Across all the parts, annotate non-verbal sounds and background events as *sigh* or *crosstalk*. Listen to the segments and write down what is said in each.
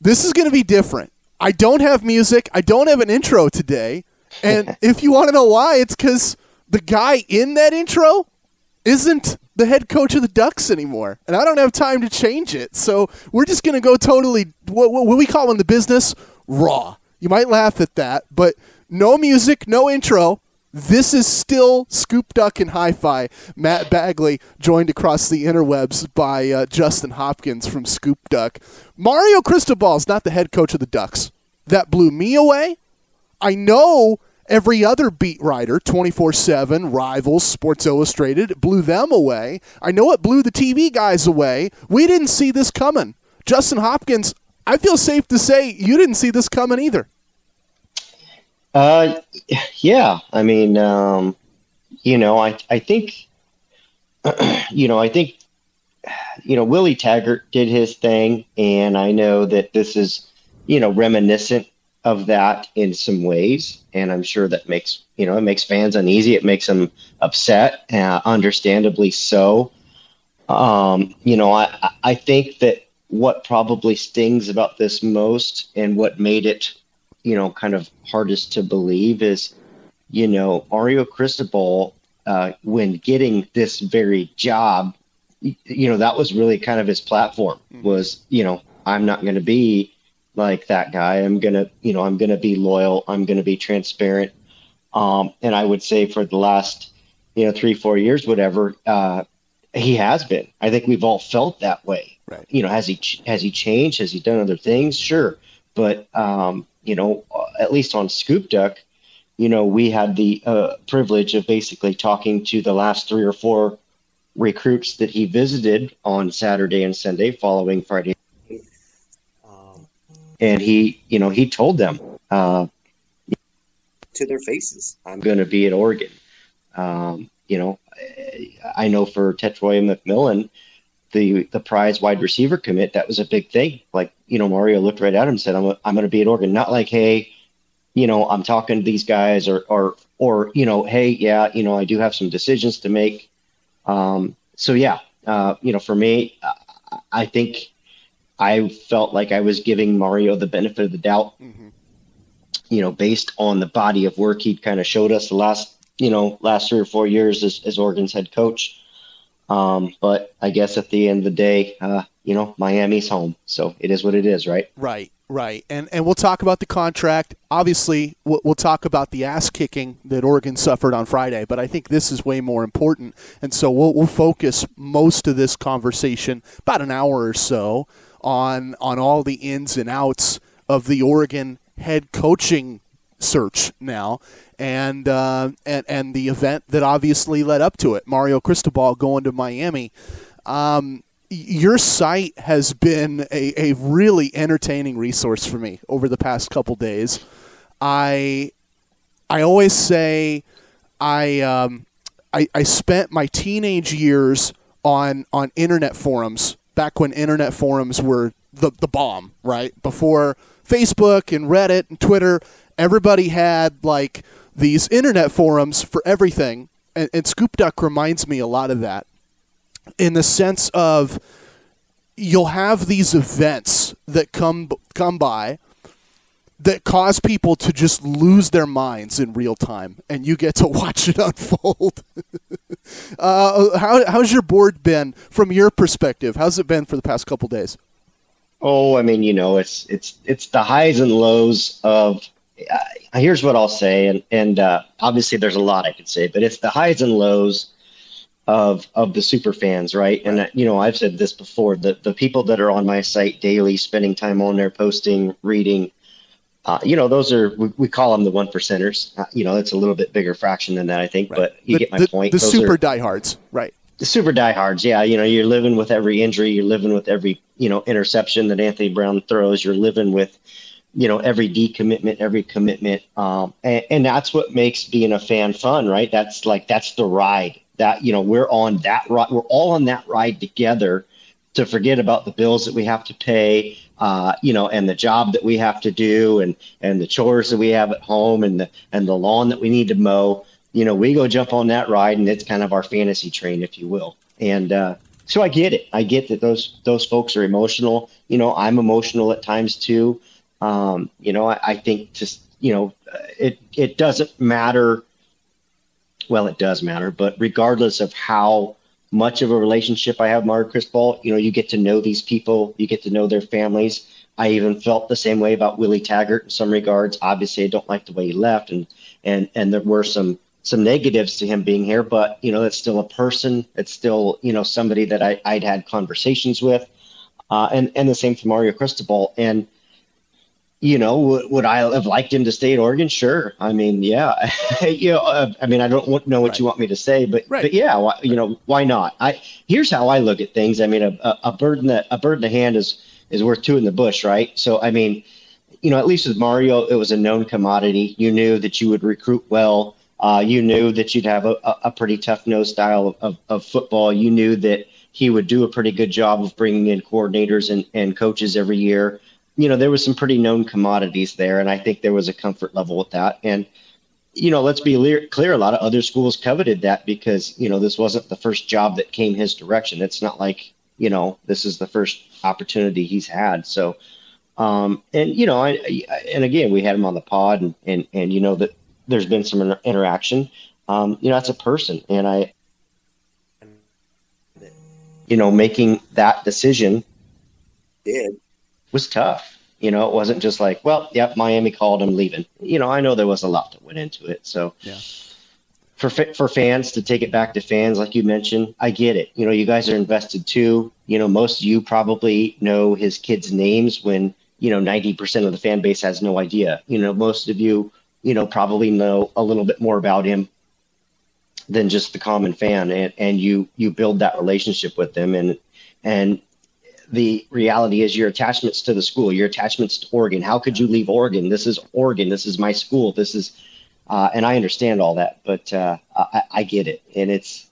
this is going to be different. I don't have music. I don't have an intro today. And *laughs* if you want to know why, it's because the guy in that intro isn't the head coach of the Ducks anymore. And I don't have time to change it. So we're just going to go totally, what, what we call in the business, raw. You might laugh at that, but no music, no intro. This is still Scoop Duck and Hi Fi. Matt Bagley joined across the interwebs by uh, Justin Hopkins from Scoop Duck. Mario Cristobal is not the head coach of the Ducks. That blew me away. I know every other beat writer, 24 7, Rivals, Sports Illustrated, blew them away. I know it blew the TV guys away. We didn't see this coming. Justin Hopkins, I feel safe to say you didn't see this coming either. Uh, yeah. I mean, um, you know, I I think, *clears throat* you know, I think, you know, Willie Taggart did his thing, and I know that this is, you know, reminiscent of that in some ways, and I'm sure that makes you know it makes fans uneasy. It makes them upset, uh, understandably so. Um, you know, I I think that what probably stings about this most, and what made it you know, kind of hardest to believe is, you know, Mario Cristobal, uh, when getting this very job, you know, that was really kind of his platform mm-hmm. was, you know, I'm not going to be like that guy. I'm going to, you know, I'm going to be loyal. I'm going to be transparent. Um, and I would say for the last, you know, three, four years, whatever, uh, he has been. I think we've all felt that way. Right. You know, has he has he changed? Has he done other things? Sure, but um, you know, uh, at least on Scoop Duck, you know, we had the uh, privilege of basically talking to the last three or four recruits that he visited on Saturday and Sunday following Friday. Um, and he, you know, he told them uh, to their faces, I'm going to be at Oregon. Um, you know, I know for Tetairoa McMillan, the the prize wide receiver commit, that was a big thing. Like, you know, Mario looked right at him and said, I'm, I'm going to be at Oregon. Not like, hey, you know, I'm talking to these guys or, or, or, you know, hey, yeah, you know, I do have some decisions to make. Um, so, yeah, uh, you know, for me, I think I felt like I was giving Mario the benefit of the doubt, mm-hmm. you know, based on the body of work he'd kind of showed us the last, you know, last three or four years as, as Oregon's head coach. Um, but I guess at the end of the day, uh, you know, Miami's home, so it is what it is, right? Right, right. And and we'll talk about the contract. Obviously, we'll, we'll talk about the ass kicking that Oregon suffered on Friday. But I think this is way more important, and so we'll we'll focus most of this conversation, about an hour or so, on on all the ins and outs of the Oregon head coaching search now and uh, and and the event that obviously led up to it, Mario Cristobal going to Miami. Um, your site has been a, a really entertaining resource for me over the past couple days. I I always say I um, I, I spent my teenage years on on internet forums back when internet forums were the the bomb, right? Before Facebook and Reddit and Twitter, everybody had like these internet forums for everything, and, and Scoop Duck reminds me a lot of that in the sense of you'll have these events that come come by that cause people to just lose their minds in real time, and you get to *laughs* watch it unfold. *laughs* uh, how, how's your board been from your perspective? How's it been for the past couple days? Oh, I mean, you know, it's it's it's the highs and lows of here's what I'll say, and and uh, obviously there's a lot I could say, but it's the highs and lows of of the super fans, right? And uh, you know, I've said this before: the the people that are on my site daily, spending time on there, posting, reading. Uh, you know, those are we, we call them the one percenters. Uh, you know, it's a little bit bigger fraction than that, I think, right. but you the, get my the, point. The those super are, diehards, right? The super diehards, yeah. You know, you're living with every injury, you're living with every you know interception that Anthony Brown throws, you're living with you know every decommitment every commitment um, and, and that's what makes being a fan fun right that's like that's the ride that you know we're on that ride we're all on that ride together to forget about the bills that we have to pay uh, you know and the job that we have to do and and the chores that we have at home and the and the lawn that we need to mow you know we go jump on that ride and it's kind of our fantasy train if you will and uh, so I get it. I get that those those folks are emotional. You know, I'm emotional at times too. Um, you know, I, I think just you know, it it doesn't matter. Well, it does matter, but regardless of how much of a relationship I have with Mario Cristobal, you know, you get to know these people, you get to know their families. I even felt the same way about Willie Taggart in some regards. Obviously, I don't like the way he left, and and and there were some some negatives to him being here, but you know, it's still a person. It's still you know somebody that I, I'd had conversations with, uh, and and the same for Mario Cristobal. And you know, would, would I have liked him to stay at Oregon? Sure. I mean, yeah. *laughs* you know, uh, I mean, I don't know what right. you want me to say, but right. but yeah, why, you know, why not? I here's how I look at things. I mean, a, a, bird in the a bird in the hand is is worth two in the bush, right? So I mean, you know, at least with Mario, it was a known commodity. You knew that you would recruit well. Uh, you knew that you'd have a, a pretty tough nose style of, of, of, football. You knew that he would do a pretty good job of bringing in coordinators and, and coaches every year. You know, there was some pretty known commodities there, and I think there was a comfort level with that. And, you know, let's be clear, a lot of other schools coveted that because, you know, this wasn't the first job that came his direction. It's not like, you know, this is the first opportunity he's had. So, um, and you know, I, I, and again, we had him on the pod, and and and you know that there's been some inter- interaction. Um, you know, that's a person, and I, you know, making that decision did was tough. You know, it wasn't just like, well, yep, Miami called him leaving. You know, I know there was a lot that went into it. So, yeah. For, for fans to take it back to fans, like you mentioned, I get it. You know, you guys are invested too. You know, most of you probably know his kids' names when you know 90% of the fan base has no idea. You know, most of you you know, probably know a little bit more about him than just the common fan and, and you you build that relationship with them and and the reality is your attachments to the school your attachments to oregon. How could you leave oregon? This is oregon. This is my school. This is uh, and i understand all that but uh, I, I, get it. And it's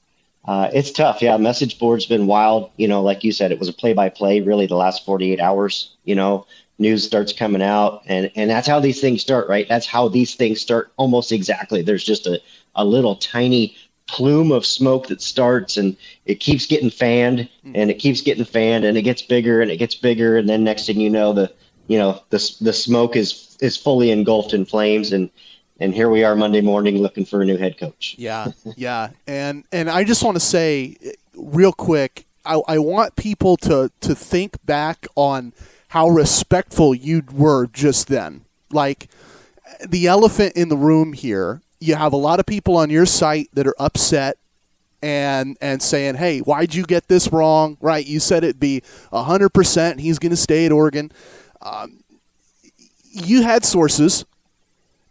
uh, it's tough. Yeah message board's been wild. You know like you said it was a play-by-play really the last 48 hours you know news starts coming out and and that's how these things start right? That's how these things start almost exactly. There's just a, a little tiny plume of smoke that starts and it keeps getting fanned hmm. and it keeps getting fanned and it gets bigger and it gets bigger and then next thing you know the you know the the smoke is is fully engulfed in flames and and here we are Monday morning looking for a new head coach. Yeah, yeah, and and I just want to say real quick, I, I want people to to think back on how respectful you were just then. Like the elephant in the room here, you have a lot of people on your site that are upset and and saying, "Hey, why'd you get this wrong?" Right? You said it'd be hundred percent. He's going to stay at Oregon. Um, you had sources,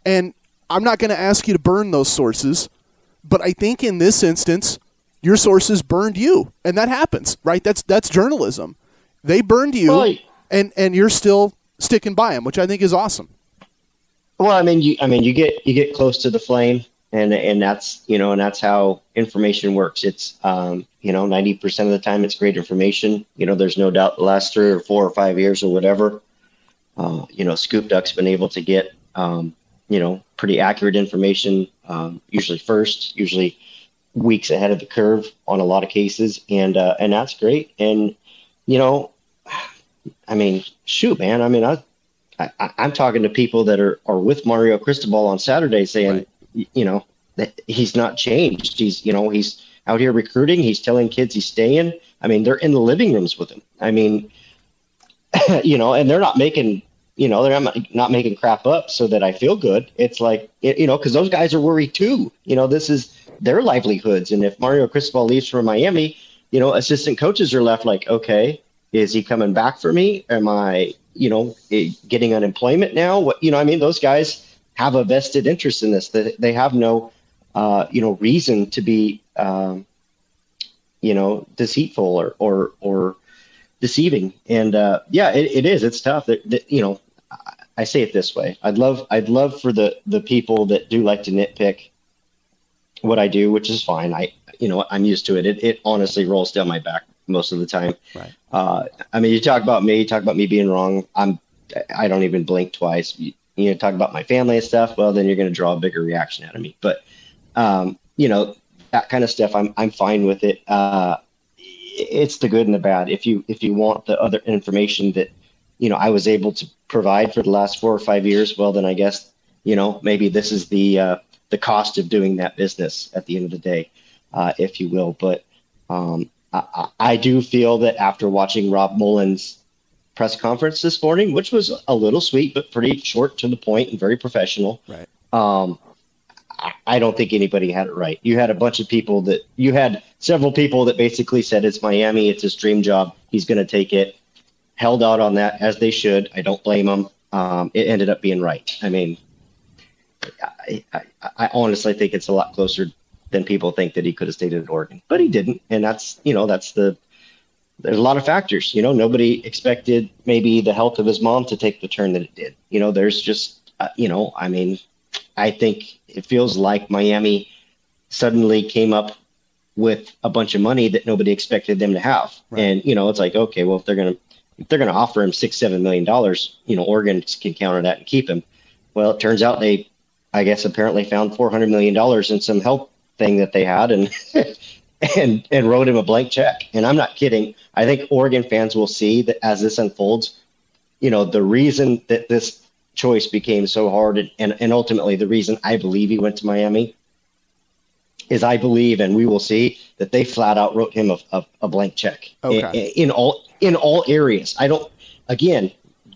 and I'm not going to ask you to burn those sources, but I think in this instance, your sources burned you, and that happens, right? That's that's journalism. They burned you. Right and and you're still sticking by him, which I think is awesome. Well, I mean, you I mean, you get you get close to the flame, and and that's you know, and that's how information works. It's um, you know, ninety percent of the time, it's great information. You know, there's no doubt the last three or four or five years or whatever, uh, you know, Scoop Duck's been able to get um, you know pretty accurate information, um, usually first, usually weeks ahead of the curve on a lot of cases, and uh, and that's great. And you know, I mean, shoot, man. I mean, I, I am talking to people that are are with Mario Cristobal on Saturday, saying, right. you know, that he's not changed. He's, you know, he's out here recruiting. He's telling kids he's staying. I mean, they're in the living rooms with him. I mean, *laughs* you know, and they're not making, you know, they're not, not making crap up so that I feel good. It's like, you know, because those guys are worried too. You know, this is their livelihoods. And if Mario Cristobal leaves for Miami, you know, assistant coaches are left like, okay, is he coming back for me? Am I, you know, eh, getting unemployment now? What, you know, I mean, those guys have a vested interest in this. That they have no, uh, you know, reason to be, um, you know, deceitful or or or deceiving. And uh, yeah, it, it is. It's tough. That, that you know, I say it this way. I'd love I'd love for the the people that do like to nitpick what I do, which is fine. I you know I'm used to it. It it honestly rolls down my back most of the time. Right. Uh, I mean, you talk about me, you talk about me being wrong. I'm, I don't even blink twice. You, you know, talk about my family and stuff. Well, then you're going to draw a bigger reaction out of me. But, um, you know, that kind of stuff, I'm, I'm fine with it. Uh, it's the good and the bad. If you if you want the other information that you know I was able to provide for the last four or five years, well then I guess you know maybe this is the uh, the cost of doing that business at the end of the day, uh, if you will. But um, I, I do feel that after watching Rob Mullens' press conference this morning, which was a little sweet but pretty short to the point and very professional, right? Um, I don't think anybody had it right. You had a bunch of people that you had several people that basically said it's Miami, it's his dream job, he's going to take it. Held out on that as they should. I don't blame them. Um, it ended up being right. I mean, I, I, I, honestly think it's a lot closer than people think that he could have stayed at Oregon, but he didn't, and that's you know that's the there's a lot of factors. You know, nobody expected maybe the health of his mom to take the turn that it did. You know, there's just uh, you know, I mean, I think it feels like Miami suddenly came up with a bunch of money that nobody expected them to have. Right. And, you know, it's like, okay, well, if they're going to, if they're going to offer him six, seven million dollars, you know, Oregon can counter that and keep him. Well, it turns out they, I guess, apparently found $400 million in some help thing that they had and, *laughs* and, and wrote him a blank check. And I'm not kidding. I think Oregon fans will see that as this unfolds, you know, the reason that this choice became so hard and, and, and ultimately the reason I believe he went to Miami is I believe, and we will see that they flat out wrote him a, a, a blank check okay. in, in, all in all areas. I don't. Again,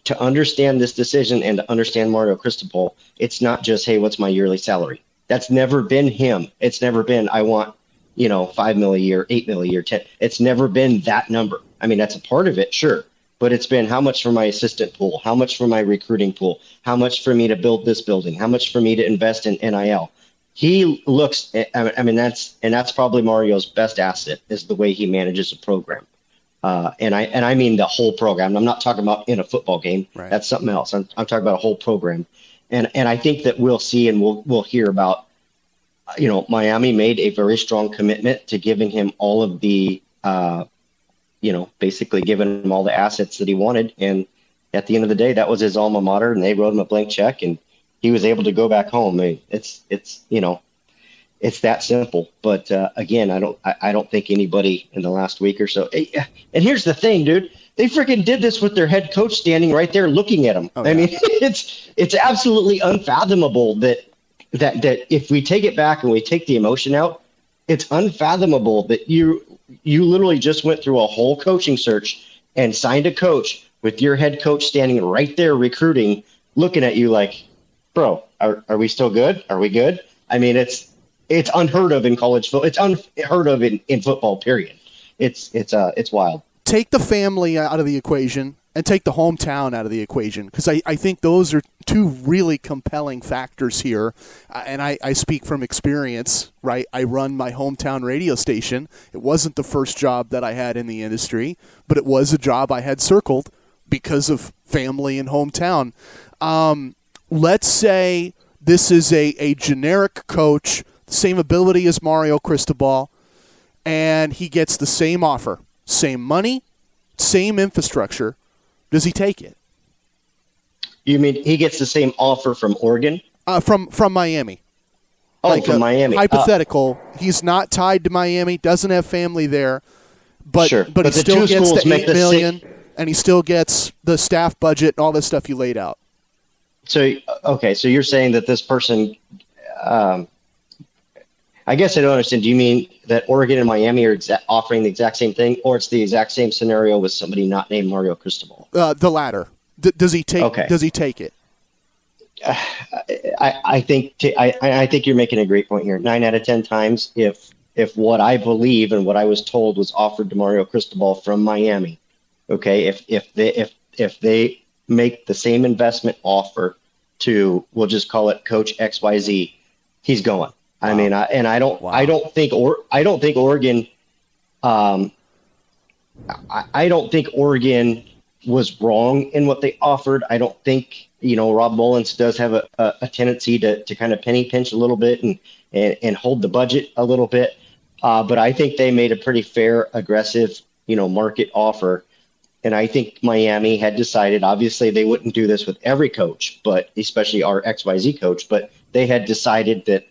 to understand this decision and to understand Mario Cristobal, it's not just hey, what's my yearly salary? That's never been him. It's never been I want you know five mil a year, eight mil a year, ten. It's never been that number. I mean, that's a part of it, sure, but it's been how much for my assistant pool, how much for my recruiting pool, how much for me to build this building, how much for me to invest in NIL. He looks, I mean, that's and that's probably Mario's best asset is the way he manages a program. Uh, and I and I mean the whole program. I'm not talking about in a football game. Right. That's something else. I'm, I'm talking about a whole program. And and I think that we'll see and we'll we'll hear about. You know, Miami made a very strong commitment to giving him all of the uh, you know, basically giving him all the assets that he wanted. And at the end of the day, that was his alma mater, and they wrote him a blank check, and he was able to go back home. I mean, it's it's you know, it's that simple. But uh, again, I don't I, I, don't think anybody in the last week or so. And here's the thing, dude. They freaking did this with their head coach standing right there looking at them. Oh, I mean, *laughs* it's it's absolutely unfathomable that that that if we take it back and we take the emotion out, it's unfathomable that you you literally just went through a whole coaching search and signed a coach with your head coach standing right there recruiting, looking at you like, bro, are, are we still good? Are we good? I mean, it's it's unheard of in college football. It's unheard of in, in football. Period. It's it's uh it's wild. Take the family out of the equation and take the hometown out of the equation because I, I think those are two really compelling factors here. Uh, and I, I speak from experience, right? I run my hometown radio station. It wasn't the first job that I had in the industry, but it was a job I had circled because of family and hometown. Um, let's say this is a, a generic coach, same ability as Mario Cristobal, and he gets the same offer, same money, same infrastructure does he take it? You mean he gets the same offer from Oregon? Uh, from from Miami. Oh, like from Miami. Hypothetical. Uh, he's not tied to Miami. Doesn't have family there. But sure. but, but he still gets the eight million, and he still gets the staff budget and all this stuff you laid out. So okay, so you're saying that this person um, I guess I don't understand. Do you mean that Oregon and Miami are exa- offering the exact same thing, or it's the exact same scenario with somebody not named Mario Cristobal? Uh, the latter. D- does he take? Okay. Does he take it? Uh, I, I think t- I, I think you're making a great point here. Nine out of ten times, if if what I believe and what I was told was offered to Mario Cristobal from Miami, okay, if if they if if they make the same investment offer to we'll just call it Coach X Y Z, he's going. I mean, I, and I don't, wow. I don't think, or I don't think Oregon, um, I, I don't think Oregon was wrong in what they offered. I don't think, you know, Rob Mullens does have a, a, a tendency to, to kind of penny pinch a little bit and, and, and hold the budget a little bit. Uh, but I think they made a pretty fair, aggressive, you know, market offer. And I think Miami had decided, obviously, they wouldn't do this with every coach, but especially our XYZ coach, but they had decided that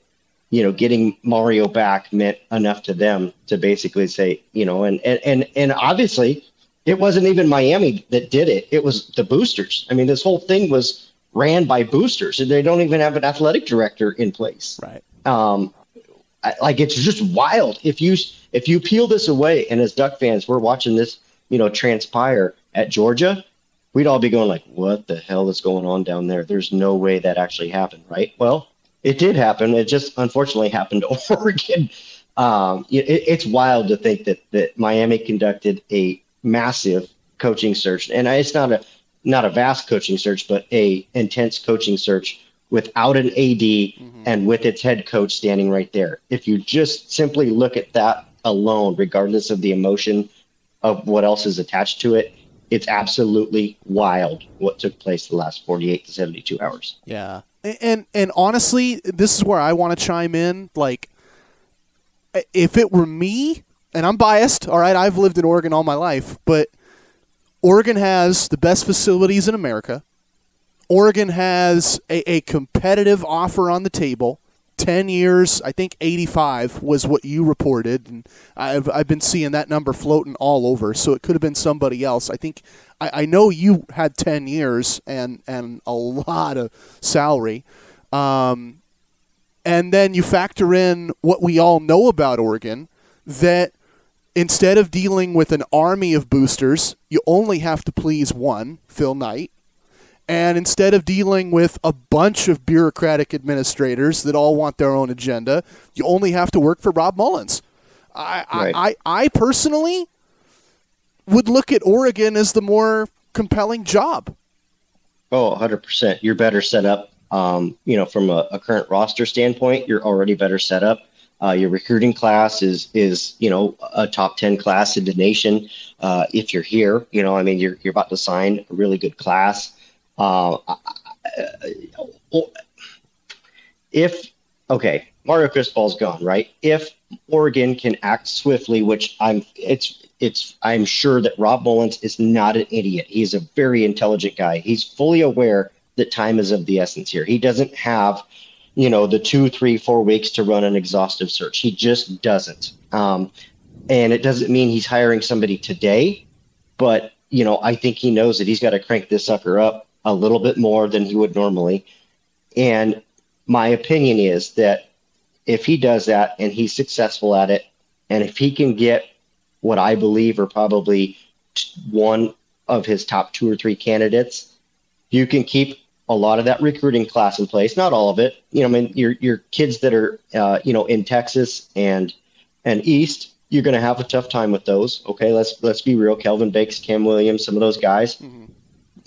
you know, getting Mario back meant enough to them to basically say, you know, and and and, and obviously it wasn't even Miami that did it. It was the boosters. I mean, this whole thing was ran by boosters, and they don't even have an athletic director in place. Right. Um, I, like it's just wild. If you if you peel this away, and as Duck fans, we're watching this, you know, transpire at Georgia, we'd all be going like, "What the hell is going on down there?" There's no way that actually happened, right? Well, it did happen. It just unfortunately happened *laughs* to Oregon. Um, it, it's wild to think that that Miami conducted a massive coaching search, and it's not a not a vast coaching search, but a intense coaching search without an AD mm-hmm. and with its head coach standing right there. If you just simply look at that alone, regardless of the emotion of what else is attached to it, it's absolutely wild what took place the last 48 to 72 hours. Yeah. And and honestly, this is where I want to chime in like if it were me, and I'm biased, all right, I've lived in Oregon all my life, but Oregon has the best facilities in America. Oregon has a, a competitive offer on the table. 10 years, I think 85 was what you reported. And I've, I've been seeing that number floating all over. So it could have been somebody else. I think, I, I know you had 10 years and, and a lot of salary. Um, and then you factor in what we all know about Oregon that instead of dealing with an army of boosters, you only have to please one, Phil Knight. And instead of dealing with a bunch of bureaucratic administrators that all want their own agenda, you only have to work for Rob Mullens. I, right. I, I, I personally would look at Oregon as the more compelling job. Oh, 100%. You're better set up. Um, you know, from a, a, current roster standpoint, you're already better set up. Uh, your recruiting class is is you know a top ten class in the nation. Uh, if you're here, you know, I mean, you're you're about to sign a really good class. Uh, if okay, Mario Cristobal's gone, right? If Oregon can act swiftly, which I'm, it's it's I'm sure that Rob Mullens is not an idiot. He's a very intelligent guy. He's fully aware that time is of the essence here. He doesn't have, you know, the two, three, four weeks to run an exhaustive search. He just doesn't. Um, and it doesn't mean he's hiring somebody today, but you know, I think he knows that he's got to crank this sucker up a little bit more than he would normally. And my opinion is that if he does that and he's successful at it, and if he can get what I believe are probably one of his top two or three candidates, you can keep a lot of that recruiting class in place. Not all of it. You know, I mean, your your kids that are uh, you know in Texas and and East, you're going to have a tough time with those. Okay, let's let's be real. Kelvin Banks, Cam Williams, some of those guys. Mm-hmm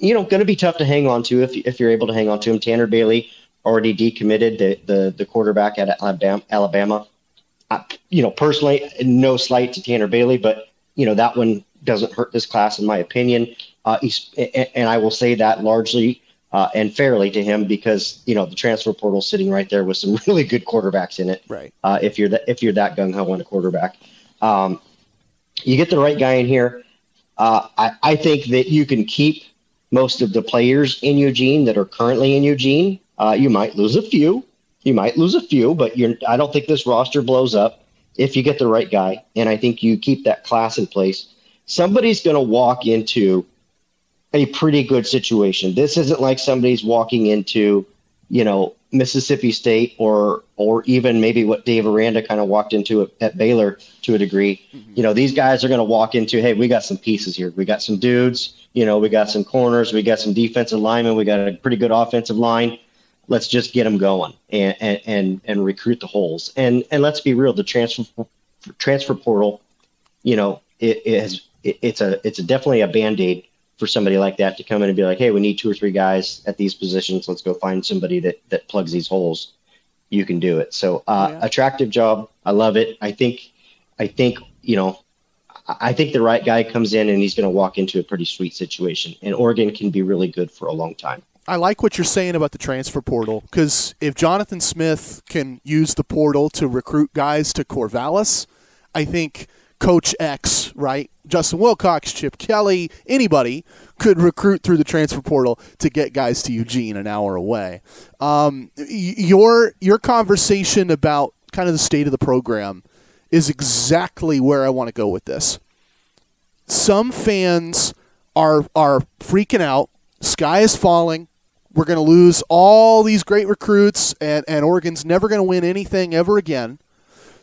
you know, going to be tough to hang on to if, if you're able to hang on to him. Tanner Bailey already decommitted the, the, the quarterback at Alabama. Alabama. I, you know, personally, no slight to Tanner Bailey, but, you know, that one doesn't hurt this class, in my opinion. Uh, he's, and I will say that largely uh, and fairly to him because you know the transfer portal sitting right there with some *laughs* really good quarterbacks in it. Right. Uh, if you're that if you're that gung ho on a quarterback, um, you get the right guy in here. Uh, I, I think that you can keep most of the players in Eugene that are currently in Eugene. Uh, you might lose a few. You might lose a few, but you're, I don't think this roster blows up if you get the right guy. And I think you keep that class in place. Somebody's going to walk into a pretty good situation. This isn't like somebody's walking into, you know, Mississippi State or or even maybe what Dave Aranda kind of walked into at, at Baylor to a degree. Mm-hmm. You know, these guys are going to walk into, hey, we got some pieces here. We got some dudes. You know, we got some corners. We got some defensive linemen. We got a pretty good offensive line. Let's just get them going and and and, and recruit the holes. And and let's be real, the transfer transfer portal, you know, it, it has it, it's a it's a definitely a band aid for somebody like that to come in and be like, hey, we need two or three guys at these positions. Let's go find somebody that that plugs these holes. You can do it. So uh, yeah. attractive job. I love it. I think I think you know I think the right guy comes in and he's going to walk into a pretty sweet situation. And Oregon can be really good for a long time. I like what you're saying about the transfer portal because if Jonathan Smith can use the portal to recruit guys to Corvallis, I think Coach X, right, Justin Wilcox, Chip Kelly, anybody could recruit through the transfer portal to get guys to Eugene an hour away. Um, your your conversation about kind of the state of the program is exactly where I want to go with this. Some fans are are freaking out. Sky is falling. We're going to lose all these great recruits, and, and Oregon's never going to win anything ever again.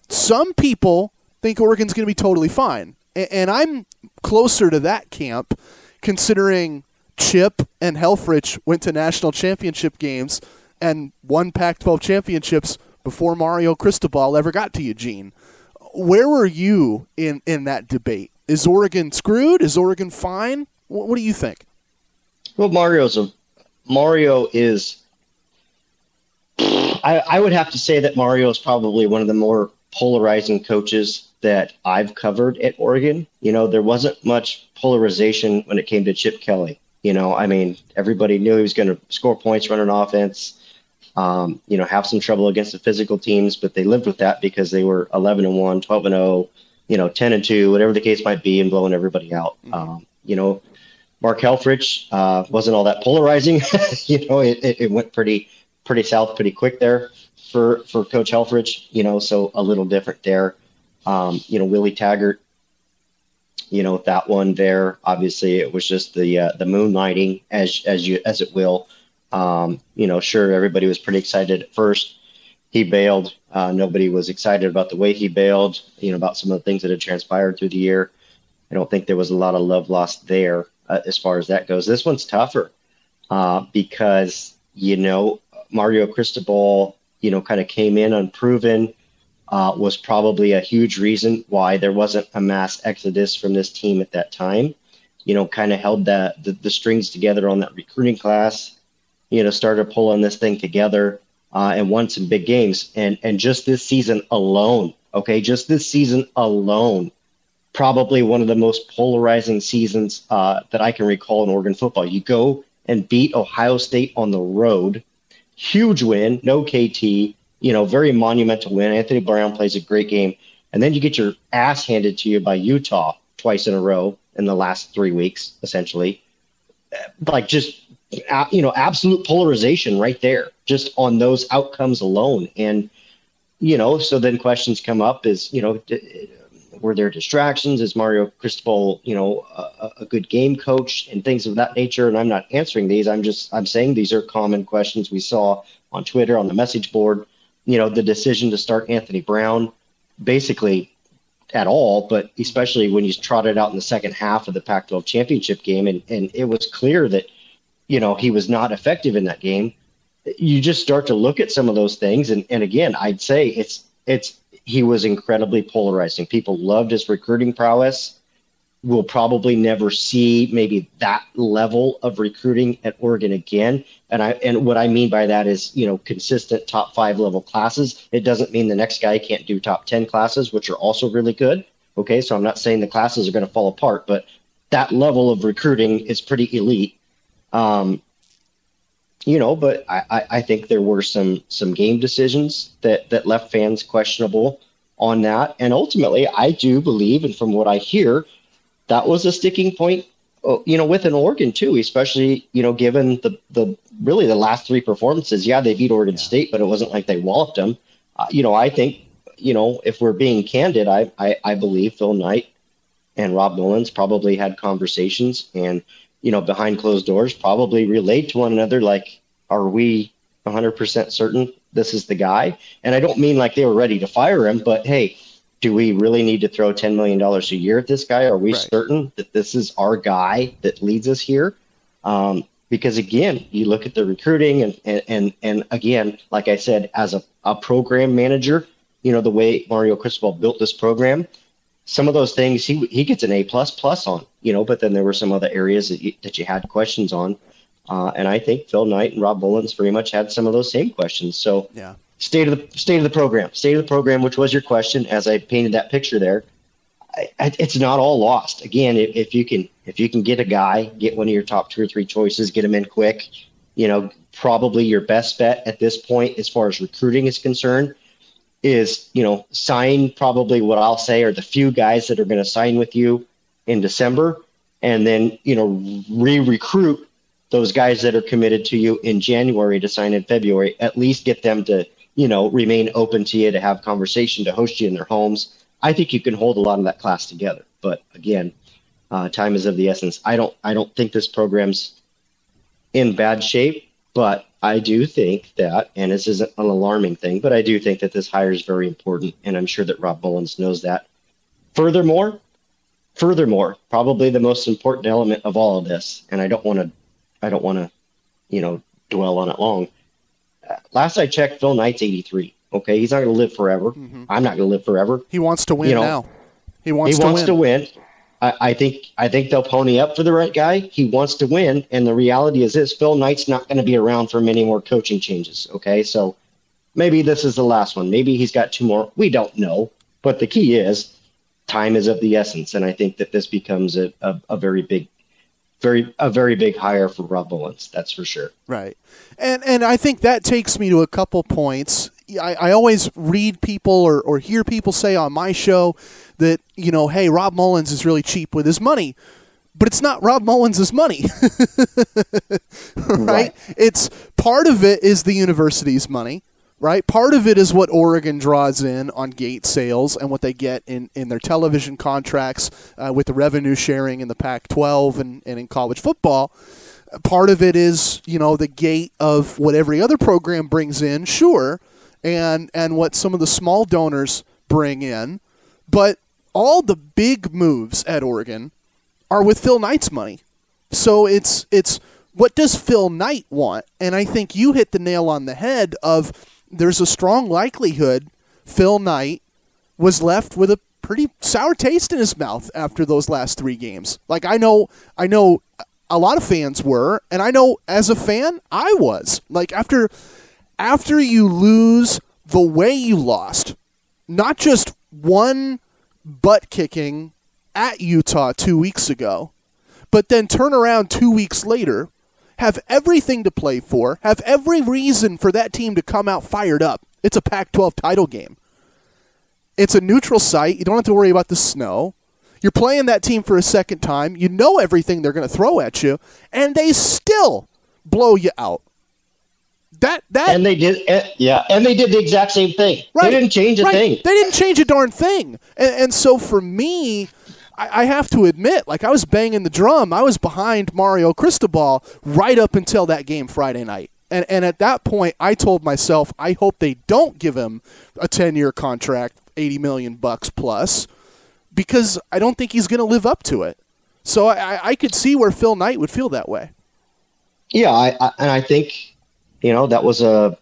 Some people think Oregon's going to be totally fine. And, and I'm closer to that camp, considering Chip and Helfrich went to national championship games and won Pac 12 championships before Mario Cristobal ever got to Eugene. Where were you in, in that debate? Is Oregon screwed? Is Oregon fine? What, what do you think? Well, Mario's a Mario is. I, I would have to say that Mario is probably one of the more polarizing coaches that I've covered at Oregon. You know, there wasn't much polarization when it came to Chip Kelly. You know, I mean, everybody knew he was going to score points, run an offense, um, you know, have some trouble against the physical teams, but they lived with that because they were 11 and 1, 12 and 0, you know, 10 and 2, whatever the case might be, and blowing everybody out. Mm-hmm. Um, you know, Mark Helfrich uh, wasn't all that polarizing. *laughs* you know, it, it, it, went pretty pretty south pretty quick there for for Coach Helfrich. You know, so a little different there. Um, you know, Willie Taggart. You know that one there. Obviously, it was just the uh, the moonlighting as as you as it will. Um, you know, sure, everybody was pretty excited at first. He bailed. Uh, nobody was excited about the way he bailed. You know, about some of the things that had transpired through the year. I don't think there was a lot of love lost there uh, as far as that goes. This one's tougher uh, because you know Mario Cristobal, you know, kind of came in unproven. Uh, was probably a huge reason why there wasn't a mass exodus from this team at that time. You know, kind of held that the, the, strings together on that recruiting class. You know, started pulling this thing together uh, and won some big games. And and just this season alone, okay, just this season alone, probably one of the most polarizing seasons uh, that I can recall in Oregon football. You go and beat Ohio State on the road, huge win, no KT, you know, very monumental win. Anthony Brown plays a great game, and then you get your ass handed to you by Utah twice in a row in the last three weeks, essentially. Like just you know, absolute polarization right there, just on those outcomes alone, and you know, so then questions come up: is you know were there distractions? Is Mario Cristobal, you know, a, a, good game coach and things of that nature? And I'm not answering these. I'm just I'm saying these are common questions we saw on Twitter on the message board. You know, the decision to start Anthony Brown, basically at all, but especially when he's trotted out in the second half of the Pac-12 championship game, and and it was clear that you know he was not effective in that game. You just start to look at some of those things, and and again, I'd say it's it's he was incredibly polarizing. People loved his recruiting prowess. We'll probably never see maybe that level of recruiting at Oregon again. And I and what I mean by that is, you know, consistent top five level classes. It doesn't mean the next guy can't do top ten classes, which are also really good. Okay, so I'm not saying the classes are going to fall apart, but that level of recruiting is pretty elite. Um, you know, but I, I think there were some some game decisions that that left fans questionable on that, and ultimately, I do believe, and from what I hear, that was a sticking point. Uh, you know, with an Oregon too, especially you know, given the the really the last three performances. Yeah, they beat Oregon yeah. State, but it wasn't like they walloped them. Uh, you know, I think you know if we're being candid, I, I I believe Phil Knight and Rob Mullens probably had conversations and you know, behind closed doors probably relate to one another like, are we 100% certain this is the guy? And I don't mean like they were ready to fire him, but hey, do we really need to throw $10 million a year at this guy? Are we right. certain that this is our guy that leads us here? Um, because again, you look at the recruiting and, and, and, and again, like I said, as a, a program manager, you know, the way Mario Cristobal built this program, some of those things he he gets an A plus plus on, you know. But then there were some other areas that you, that you had questions on, uh, and I think Phil Knight and Rob Mullens very much had some of those same questions. So yeah, state of the state of the program, state of the program, which was your question, as I painted that picture there. I, I, it's not all lost. Again, if, if you can if you can get a guy, get one of your top two or three choices, get him in quick. You know, probably your best bet at this point as far as recruiting is concerned is you know sign probably what I'll say are the few guys that are going to sign with you in December, and then you know re-recruit those guys that are committed to you in January to sign in February. At least get them to you know remain open to you to have conversation to host you in their homes. I think you can hold a lot of that class together. But again, uh, time is of the essence. I don't I don't think this program's in bad shape, but I do think that, and this isn't an alarming thing, but I do think that this hire is very important, and I'm sure that Rob Mullens knows that. Furthermore, furthermore, probably the most important element of all of this, and I don't want to, I don't want to, you know, dwell on it long. Last I checked, Phil Knight's 83. Okay, he's not going to live forever. Mm-hmm. I'm not going to live forever. He wants to win you know, now. He wants. He to wants win. to win. I, I, think I think they'll pony up for the right guy. He wants to win, and the reality is this: Phil Knight's not going to be around for many more coaching changes. Okay, so maybe this is the last one. Maybe he's got two more. We don't know, but the key is time is of the essence, and I think that this becomes a, a, a very big, very a very big hire for Rob Mullens. That's for sure. Right, and and I think that takes me to a couple points. I, I always read people or, or hear people say on my show that, you know, hey, Rob Mullens is really cheap with his money. But it's not Rob Mullens' money. *laughs* right? right? It's part of it is the university's money, right? Part of it is what Oregon draws in on gate sales and what they get in, in their television contracts uh, with the revenue sharing in the Pac 12 and, and in college football part of it is you know the gate of what every other program brings in sure and and what some of the small donors bring in but all the big moves at Oregon are with Phil Knight's money. So it's it's what does Phil Knight want? And I think you hit the nail on the head of there's a strong likelihood Phil Knight was left with a pretty sour taste in his mouth after those last 3 games. Like I know I know a lot of fans were and I know as a fan I was. Like after after you lose the way you lost, not just one butt kicking at Utah two weeks ago, but then turn around two weeks later, have everything to play for, have every reason for that team to come out fired up. It's a Pac 12 title game. It's a neutral site. You don't have to worry about the snow. You're playing that team for a second time. You know everything they're going to throw at you, and they still blow you out. That that and they did eh, yeah, and they did the exact same thing. Right, they didn't change a right. thing. They didn't change a darn thing. And, and so for me, I, I, have to admit, like I was banging the drum. I was behind Mario Cristobal right up until that game Friday night. And and at that point, I told myself, I hope they don't give him a ten year contract, eighty million bucks plus, because I don't think he's going to live up to it. So I, I could see where Phil Knight would feel that way. Yeah, I, I, and I think you know, that was a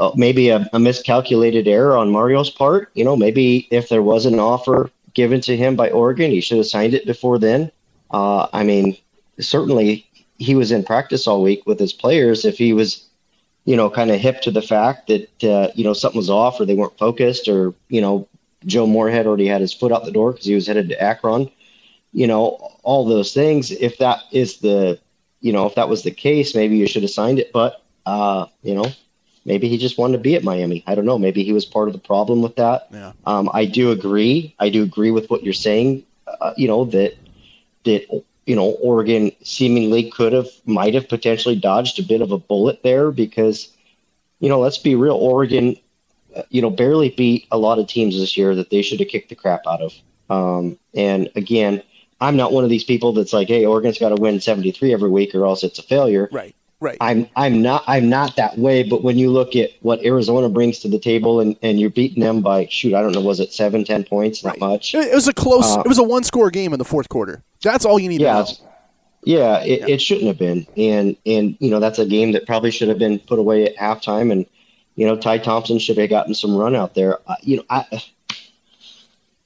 uh, maybe a, a, miscalculated error on Mario's part. You know, maybe if there was an offer given to him by Oregon, he should have signed it before then. Uh, I mean, certainly he was in practice all week with his players. If he was, you know, kind of hip to the fact that uh, you know something was off or they weren't focused or you know Joe Moorhead already had his foot out the door because he was headed to Akron. You know, all those things. If that is the you know, if that was the case, maybe you should have signed it. But, uh, you know, maybe he just wanted to be at Miami. I don't know. Maybe he was part of the problem with that. Yeah. Um, I do agree. I do agree with what you're saying. Uh, you know that that you know Oregon seemingly could have, might have potentially dodged a bit of a bullet there because, you know, let's be real. Oregon, uh, you know, barely beat a lot of teams this year that they should have kicked the crap out of. Um, and again, I'm not one of these people that's like, hey, Oregon's got to win 73 every week or else it's a failure. Right. Right. I'm I'm not I'm not that way, but when you look at what Arizona brings to the table and, and you're beating them by shoot, I don't know, was it seven, ten points? Not right. much. It was a close uh, it was a one score game in the fourth quarter. That's all you need yeah, to know. Yeah, it, yeah. it shouldn't have been. And and you know, that's a game that probably should have been put away at halftime and you know, Ty Thompson should have gotten some run out there. Uh, you know, I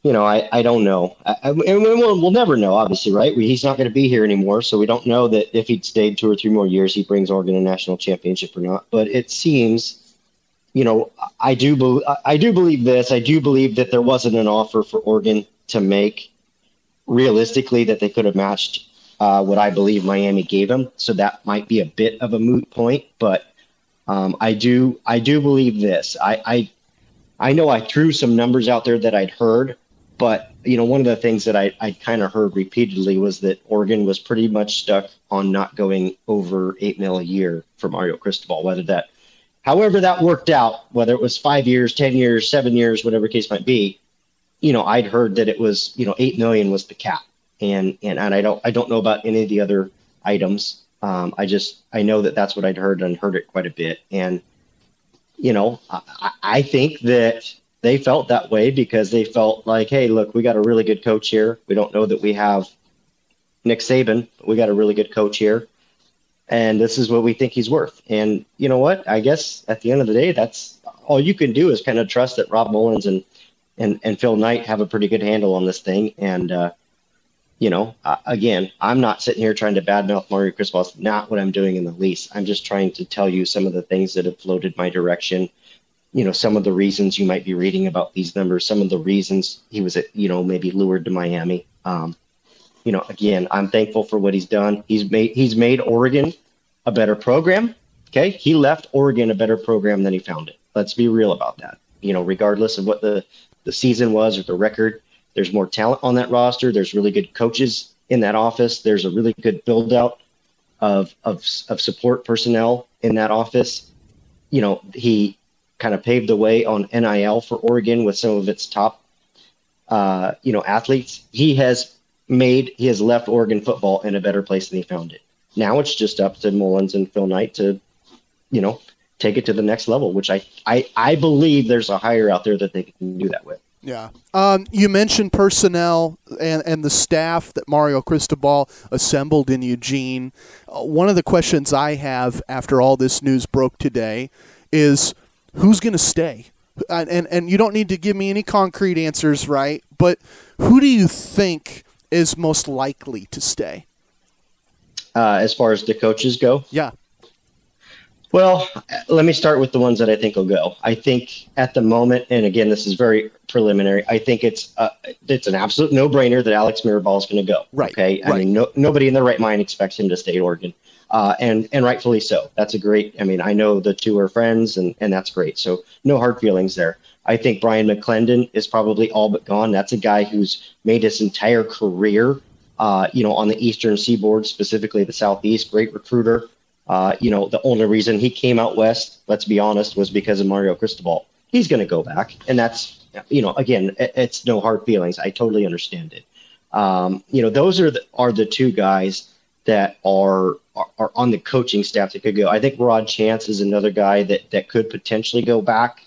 you know, I, I don't know. I, and we'll, we'll never know, obviously, right? He's not going to be here anymore. So we don't know that if he'd stayed two or three more years, he brings Oregon a national championship or not. But it seems, you know, I do, be, I do believe this. I do believe that there wasn't an offer for Oregon to make realistically that they could have matched uh, what I believe Miami gave him. So that might be a bit of a moot point. But um, I do, I do believe this. I, I, I know I threw some numbers out there that I'd heard but you know, one of the things that I I kind of heard repeatedly was that Oregon was pretty much stuck on not going over eight mil a year for Mario Cristobal, whether that however that worked out, whether it was five years, ten years, seven years, whatever case might be, you know, I'd heard that it was you know eight million was the cap, and and and I don't I don't know about any of the other items. Um, I just I know that that's what I'd heard and heard it quite a bit, and you know I, I think that they felt that way because they felt like, hey, look, we got a really good coach here. We don't know that we have Nick Saban, but we got a really good coach here and this is what we think he's worth. And you know what? I guess at the end of the day, that's all you can do is kind of trust that Rob Mullens and and and Phil Knight have a pretty good handle on this thing. And uh, you know, uh, again, I'm not sitting here trying to badmouth Mario Cristobal. It's not what I'm doing in the least. I'm just trying to tell you some of the things that have floated my direction. You know, some of the reasons you might be reading about these numbers, some of the reasons he was, at, you know, maybe lured to Miami. Um, you know, again, I'm thankful for what he's done. He's made he's made Oregon a better program. Okay, he left Oregon a better program than he found it. Let's be real about that. You know, regardless of what the the season was or the record, there's more talent on that roster. There's really good coaches in that office. There's a really good build out of of of support personnel in that office. You know, he kind of paved the way on NIL for Oregon with some of its top, uh, you know, athletes. He has made he has left Oregon football in a better place than he found it. Now it's just up to Mullens and Phil Knight to, you know, take it to the next level, which I I, I believe there's a hire out there that they can do that with. Yeah. Um, you mentioned personnel and, and the staff that Mario Cristobal assembled in Eugene. Uh, one of the questions I have after all this news broke today is who's going to stay? And, and, and you don't need to give me any concrete answers, right? But who do you think is most likely to stay? Uh, as far as the coaches go, yeah. Well, let me start with the ones that I think will go. I think at the moment, and again, this is very preliminary. I think it's uh, it's an absolute no brainer that Alex Mirabal is going to go. Right. Okay. I mean, no, nobody in their right mind expects him to stay at Oregon, uh, and and rightfully so. That's a great. I mean, I know the two are friends, and and that's great. So no hard feelings there. I think Brian McClendon is probably all but gone. That's a guy who's made his entire career, uh, you know, on the Eastern Seaboard, specifically the Southeast. Great recruiter. Uh, you know, the only reason he came out west, let's be honest, was because of Mario Cristobal. He's going to go back, and that's, you know, again, it, it's no hard feelings. I totally understand it. Um, you know, those are the, are the two guys that are, are, on the coaching staff that could go. I think Rod Chance is another guy that that could potentially go back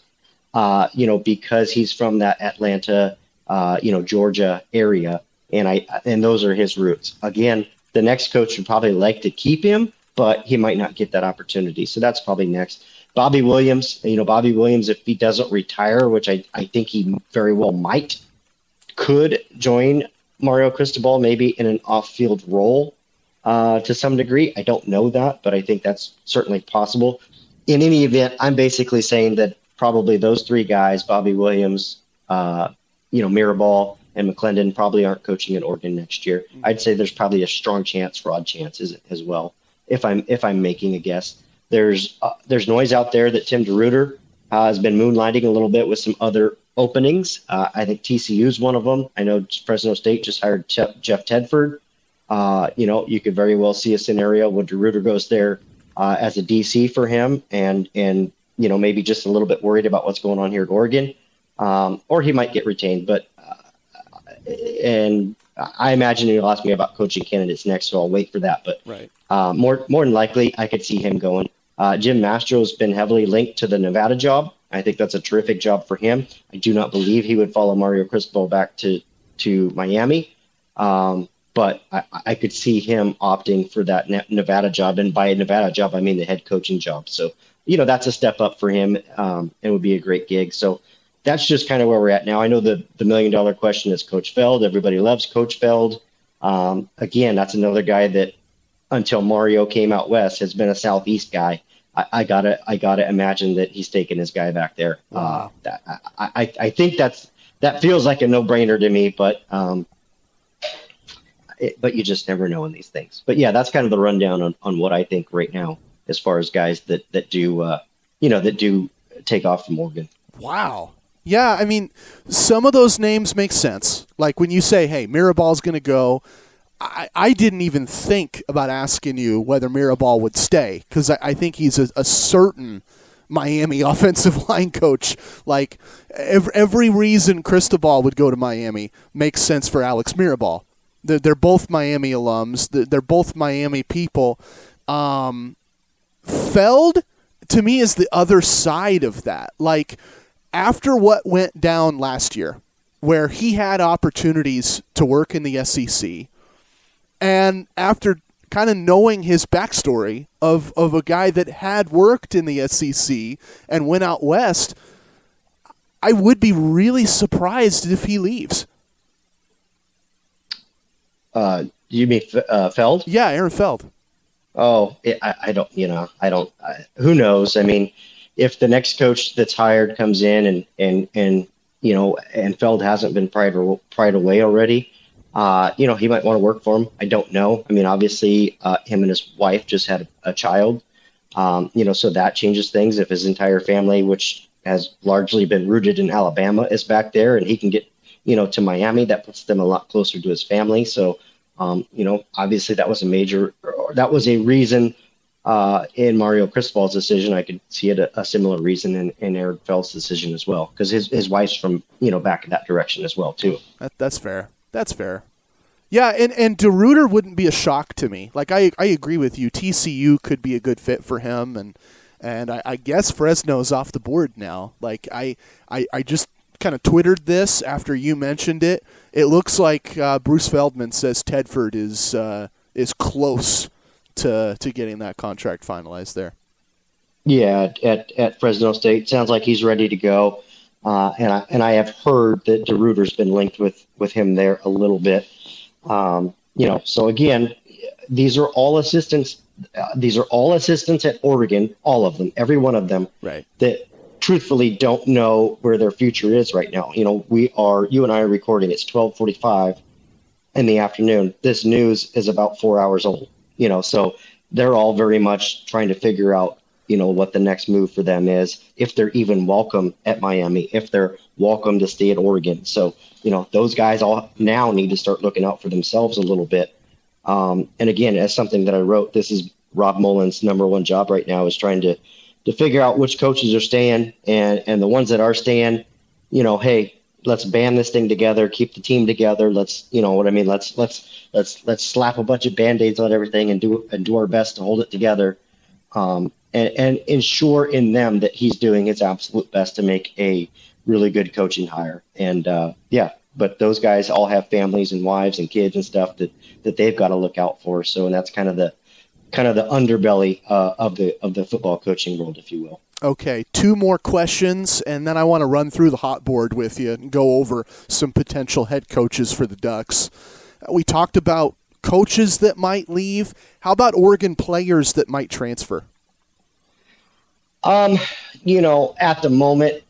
uh, you know, because he's from that Atlanta, uh, you know, Georgia area, and I and those are his roots. Again, the next coach would probably like to keep him, but he might not get that opportunity. So that's probably next. Bobby Williams, you know, Bobby Williams, if he doesn't retire, which I, I think he very well might, could join Mario Cristobal maybe in an off-field role uh, to some degree. I don't know that, but I think that's certainly possible. In any event, I'm basically saying that probably those three guys, Bobby Williams, uh, you know, Mirabal and McClendon probably aren't coaching at Oregon next year. Mm-hmm. I'd say there's probably a strong chance Rod Chance as, as well. If I'm if I'm making a guess, there's uh, there's noise out there that Tim DeRuyter uh, has been moonlighting a little bit with some other openings. Uh, I think TCU is one of them. I know Fresno State just hired Jeff Tedford. Uh, you know, you could very well see a scenario where DeRuyter goes there uh, as a DC for him, and and you know, maybe just a little bit worried about what's going on here at Oregon, um, or he might get retained. But uh, and I imagine he'll ask me about coaching candidates next, so I'll wait for that. But right. uh, more more than likely, I could see him going. Uh, Jim Mastro has been heavily linked to the Nevada job. I think that's a terrific job for him. I do not believe he would follow Mario Cristobal back to to Miami. Um, but I, I, could see him opting for that Nevada job. And by a Nevada job, I mean the head coaching job. So you know that's a step up for him um, and would be a great gig. So that's just kind of where we're at now. I know the the million dollar question is Coach Feld. Everybody loves Coach Feld. Um, again, that's another guy that until Mario came out west has been a southeast guy. I, I gotta I gotta imagine that he's taking his guy back there. Uh. Uh, that, I, I I think that's that feels like a no brainer to me, but um, it, but you just never know in these things. But yeah, that's kind of the rundown on, on what I think right now as far as guys that that do uh, you know that do take off from Oregon. Wow, Yeah, I mean, some of those names make sense. Like when you say, "Hey, Mirabal's going to go," I, I didn't even think about asking you whether Mirabal would stay because I, I, think he's a, a, certain Miami *laughs* offensive line coach. Like every, every reason Cristobal would go to Miami makes sense for Alex Mirabal. They're, both Miami alums. They're, they're both Miami people. Um, Feld to me is the other side of that. Like after what went down last year, where he had opportunities to work in the SEC, and after kind of knowing his backstory of, of a guy that had worked in the SEC and went out west, I would be really surprised if he leaves. Uh, you mean uh, Feld? Yeah, Aaron Feld. Oh, it, I, I, don't. You know, I don't. I, who knows? I mean, if the next coach that's hired comes in and and and you know, and Feld hasn't been pried pried away already, uh, you know, he might want to work for him. I don't know. I mean, obviously, uh, him and his wife just had a, a child. Um, you know, so that changes things. If his entire family, which has largely been rooted in Alabama, is back there, and he can get you know to Miami, that puts them a lot closer to his family. So um, you know, obviously that was a major, that was a reason uh, in Mario Cristobal's decision. I could see it a, a similar reason in, in Aaron Feld's decision as well, because his, his wife's from, you know, back in that direction as well, too. That, that's fair. That's fair. Yeah, and, and DeRuyter wouldn't be a shock to me. Like, I, I agree with you. TCU could be a good fit for him, and and I, I guess Fresno's off the board now. Like, I, I, I just kind of twittered this after you mentioned it. It looks like uh, Bruce Feldman says Tedford is uh, is close to to getting that contract finalized there. Yeah, at, at Fresno State, sounds like he's ready to go. Uh, and I and I have heard that DeRuyter's been linked with with him there a little bit. Um, you know, so again, these are all assistants. Uh, these are all assistants at Oregon, all of them, every one of them. Right. That truthfully don't know where their future is right now. You know, we are you and I are recording. It's twelve forty five in the afternoon. This news is about four hours old. You know, so they're all very much trying to figure out you know what the next move for them is if they're even welcome at Miami, if they're welcome to stay at Oregon. So you know those guys all now need to start looking out for themselves a little bit. Um, and again, as something that I wrote, this is Rob Mullens' number one job right now is trying to to figure out which coaches are staying and and the ones that are staying, you know, hey, let's band this thing together, keep the team together. Let's, you know what I mean? Let's let's let's let's slap a bunch of band-aids on everything and do and do our best to hold it together. Um, and, and ensure in them that he's doing his absolute best to make a really good coaching hire. And uh, yeah, but those guys all have families and wives and kids and stuff that that they've got to look out for. So, and that's kind of the kind of the underbelly uh, of the of the football coaching world, if you will. Okay, two more questions, and then I want to run through the hot board with you and go over some potential head coaches for the Ducks. Uh, we talked about coaches that might leave. How about Oregon players that might transfer? Um, you know, at the moment,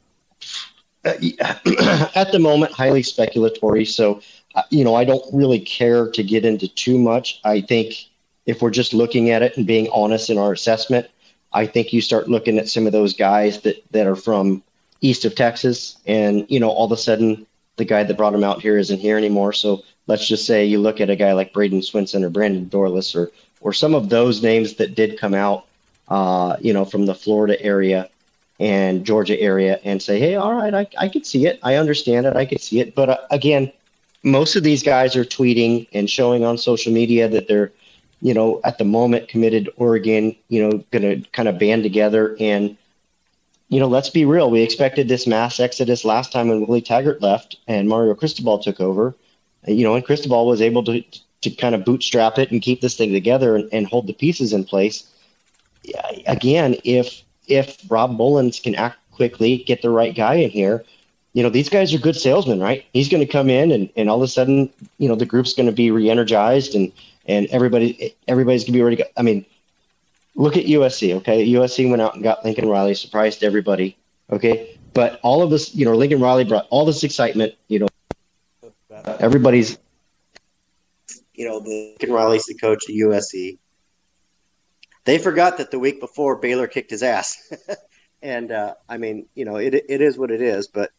uh, *clears throat* at the moment, highly speculatory. So, uh, you know, I don't really care to get into too much. I think if we're just looking at it and being honest in our assessment, I think you start looking at some of those guys that, that are from east of Texas, and you know, all of a sudden the guy that brought him out here isn't here anymore. So let's just say you look at a guy like Bradyn Swinson or Brandon Dorlus or or some of those names that did come out, uh, you know, from the Florida area and Georgia area, and say, hey, all right, I I could see it, I understand it, I could see it, but uh, again, most of these guys are tweeting and showing on social media that they're you know, at the moment committed Oregon, you know, going to kind of band together. And, you know, let's be real. We expected this mass exodus last time when Willie Taggart left and Mario Cristobal took over, you know, and Cristobal was able to, to kind of bootstrap it and keep this thing together and, and hold the pieces in place. Again, if, if Rob Mullens can act quickly, get the right guy in here, you know, these guys are good salesmen, right? He's going to come in and, and all of a sudden, you know, the group's going to be re-energized and, and everybody everybody's gonna be ready to go. I mean, look at USC. Okay, USC went out and got Lincoln Riley, surprised everybody. Okay, but all of this, you know, Lincoln Riley brought all this excitement. You know, everybody's, you know, Lincoln Riley's the coach at USC. They forgot that the week before Baylor kicked his ass, *laughs* and uh, I mean, you know, it it is what it is. But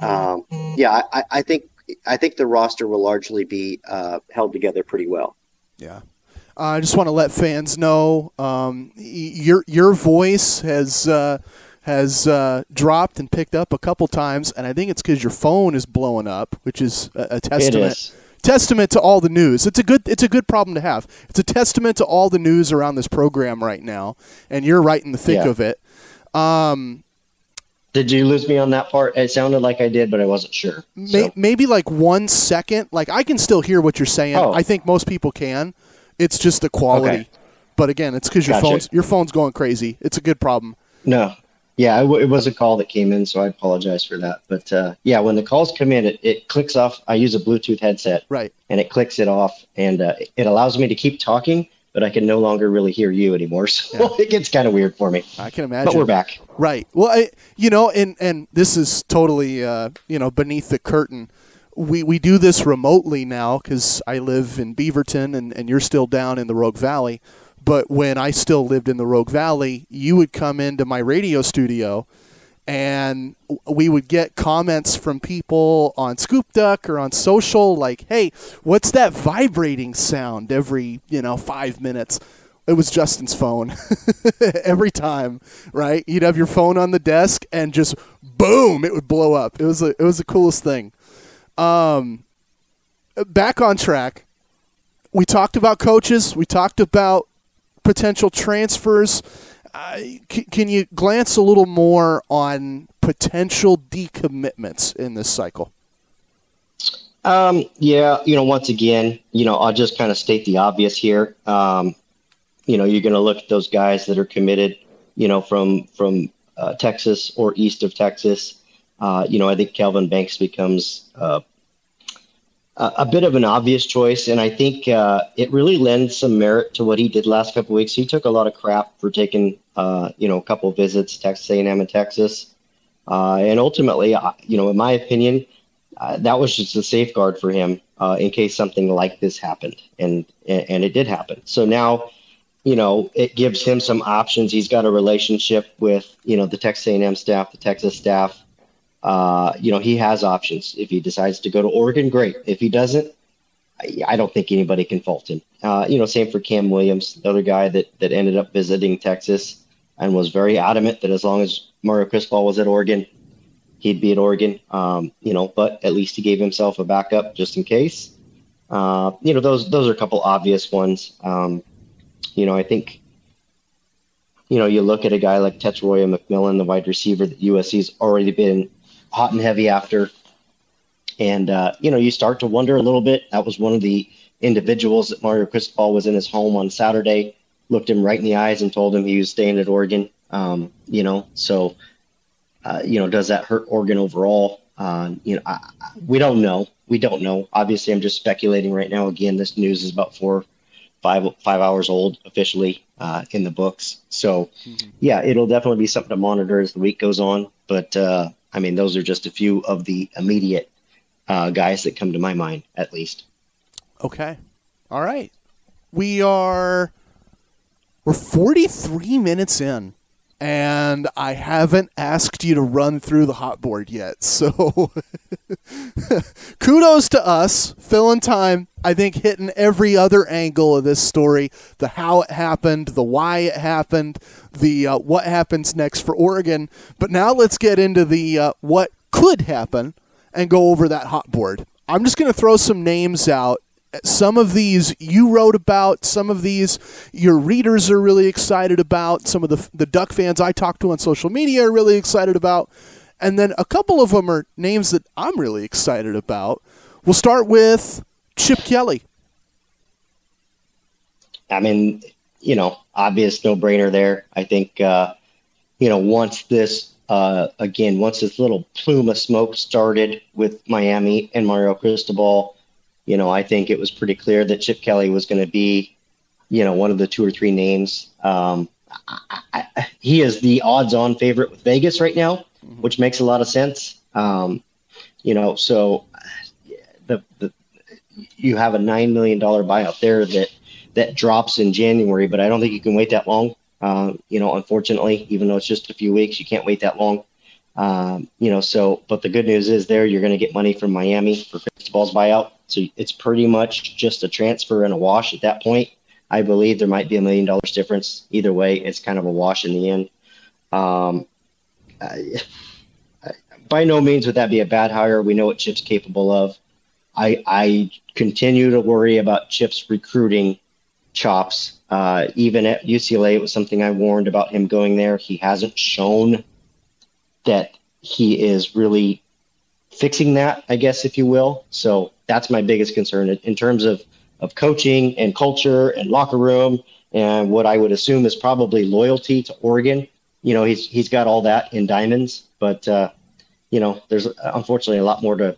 Um, yeah, I, I think I think the roster will largely be uh, held together pretty well. Yeah. Uh, I just want to let fans know um, your your voice has uh, has uh, dropped and picked up a couple times, and I think it's because your phone is blowing up, which is a, a testament testament to all the news. It's a good it's a good problem to have. It's a testament to all the news around this program right now, and you're right in the thick yeah. of it. Um, did you lose me on that part? It sounded like I did, but I wasn't sure. May, Maybe like one second. Like I can still hear what you're saying. Oh. I think most people can. It's just the quality. Okay. But again, it's because your gotcha. phone's your phone's going crazy. It's a good problem. No, yeah, it, it, was a call that came in, so I apologize for that. But uh, yeah, when the calls come in, it, it clicks off. I use a Bluetooth headset, right, and it clicks it off, and uh, it allows me to keep talking, but I can no longer really hear you anymore. So yeah. *laughs* it gets kind of weird for me. I can imagine. But we're back. Right. Well, I, you know, and and this is totally, uh, you know, beneath the curtain. We, we do this remotely now because I live in Beaverton and, and you're still down in the Rogue Valley. But when I still lived in the Rogue Valley, you would come into my radio studio and we would get comments from people on Scoop Duck or on social like, "Hey, what's that vibrating sound every, you know, 5 minutes?" It was Justin's phone. *laughs* every time, right? You'd have your phone on the desk and just boom, it would blow up. It was a, it was the coolest thing. Um back on track. We talked about coaches, we talked about potential transfers. Uh, c- can you glance a little more on potential decommitments in this cycle? Um, yeah, you know, once again, you know, I'll just kind of state the obvious here. Um, you know, you're going to look at those guys that are committed, you know, from from uh, Texas or east of Texas. Uh, you know, I think Kelvin Banks becomes uh, a bit of an obvious choice, and I think uh, it really lends some merit to what he did last couple weeks. He took a lot of crap for taking, uh, you know, a couple visits, Texas A&M and Texas, uh, and ultimately, you know, in my opinion, uh, that was just a safeguard for him uh, in case something like this happened, and and it did happen. So now, you know, it gives him some options. He's got a relationship with, you know, the Texas A&M staff, the Texas staff uh, you know, he has options. If he decides to go to Oregon, great. If he doesn't, I, I don't think anybody can fault him. Uh, you know, same for Cam Williams, the other guy that that ended up visiting Texas and was very adamant that as long as Mario Cristobal was at Oregon, he'd be at Oregon. Um, you know, but at least he gave himself a backup just in case. Uh, you know, those those are a couple obvious ones. Um, you know, I think you know, you look at a guy like Tetairoa McMillan, the wide receiver that USC's already been hot and heavy after. And, uh, you know, you start to wonder a little bit. That was one of the individuals that Mario Cristobal was in his home on Saturday, looked him right in the eyes and told him he was staying at Oregon. Um, you know, so, uh, you know, does that hurt Oregon overall? Uh, you know, I, we don't know. We don't know. Obviously, I'm just speculating right now. Again, this news is about four, five, five hours old officially uh, in the books. So, mm-hmm. yeah, it'll definitely be something to monitor as the week goes on. But uh, I mean, those are just a few of the immediate uh, guys that come to my mind, at least. Okay. All right. We are we're 43 minutes in and I haven't asked you to run through the hot board yet. *laughs* So *laughs* kudos to us, filling time. I think hitting every other angle of this story, the how it happened, the why it happened, the uh, what happens next for Oregon. But now let's get into the uh, what could happen and go over that hot board. I'm just going to throw some names out some of these you wrote about, some of these your readers are really excited about, some of the the Duck fans I talked to on social media are really excited about, and then a couple of them are names that I'm really excited about. We'll start with Chip Kelly. I mean, you know, obvious no brainer there. I think, uh, you know, once this, uh, again, once this little plume of smoke started with Miami and Mario Cristobal, you know, I think it was pretty clear that Chip Kelly was going to be, you know, one of the two or three names. Um, I, I, he is the odds-on favorite with Vegas right now, mm-hmm. which makes a lot of sense. Um, you know, so the, the you have a nine million dollar buyout there that that drops in January, but I don't think you can wait that long. Uh, you know, unfortunately, even though it's just a few weeks, you can't wait that long. Um, you know, so but the good news is there you're going to get money from Miami for Cristobal's buyout, so it's pretty much just a transfer and a wash at that point. I believe there might be a million dollars difference. Either way, it's kind of a wash in the end. Um, I, by no means would that be a bad hire. We know what Chip's capable of. I, I continue to worry about Chip's recruiting chops. Uh, even at UCLA, it was something I warned about him going there. He hasn't shown that he is really fixing that, I guess, if you will. So that's my biggest concern in terms of, of coaching and culture and locker room and what I would assume is probably loyalty to Oregon. You know, he's he's got all that in diamonds, but uh, you know, there's unfortunately a lot more to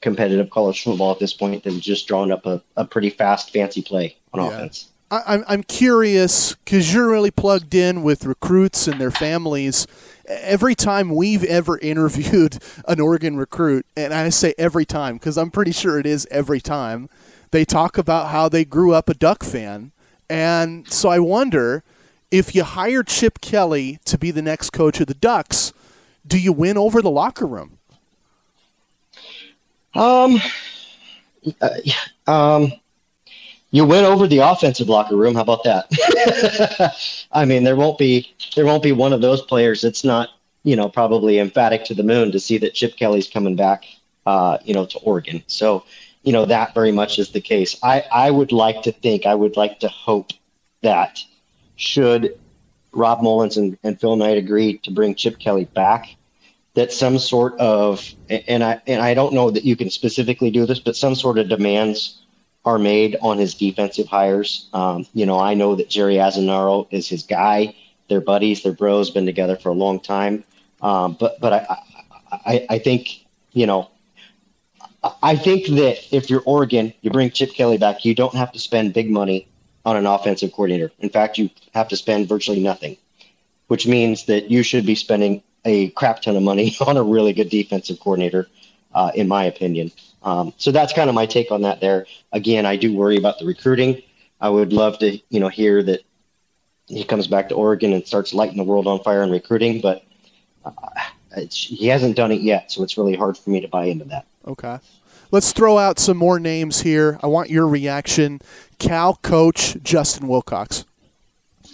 competitive college football at this point than just drawing up a, a pretty fast, fancy play on yeah. offense. I, I'm curious because you're really plugged in with recruits and their families. Every time we've ever interviewed an Oregon recruit, and I say every time because I'm pretty sure it is every time, they talk about how they grew up a Duck fan. And so I wonder if you hire Chip Kelly to be the next coach of the Ducks, do you win over the locker room? Um, uh, um, you win over the offensive locker room. How about that? *laughs* I mean, there won't be there won't be one of those players that's not you know probably emphatic to the moon to see that Chip Kelly's coming back. Uh, you know, to Oregon. So, you know, that very much is the case. I I would like to think, I would like to hope that should Rob Mullens and, and Phil Knight agree to bring Chip Kelly back, that some sort of and I and I don't know that you can specifically do this, but some sort of demands are made on his defensive hires. Um, you know, I know that Jerry Azzinaro is his guy. They're buddies, they're bros, been together for a long time. Um, but but I, I I think you know I think that if you're Oregon, you bring Chip Kelly back, you don't have to spend big money on an offensive coordinator. In fact, you have to spend virtually nothing, which means that you should be spending a crap ton of money *laughs* on a really good defensive coordinator, uh, in my opinion. Um, so that's kind of my take on that. There, again, I do worry about the recruiting. I would love to, you know, hear that he comes back to Oregon and starts lighting the world on fire in recruiting, but uh, he hasn't done it yet, so it's really hard for me to buy into that. Okay. Let's throw out some more names here. I want your reaction. Cal coach Justin Wilcox.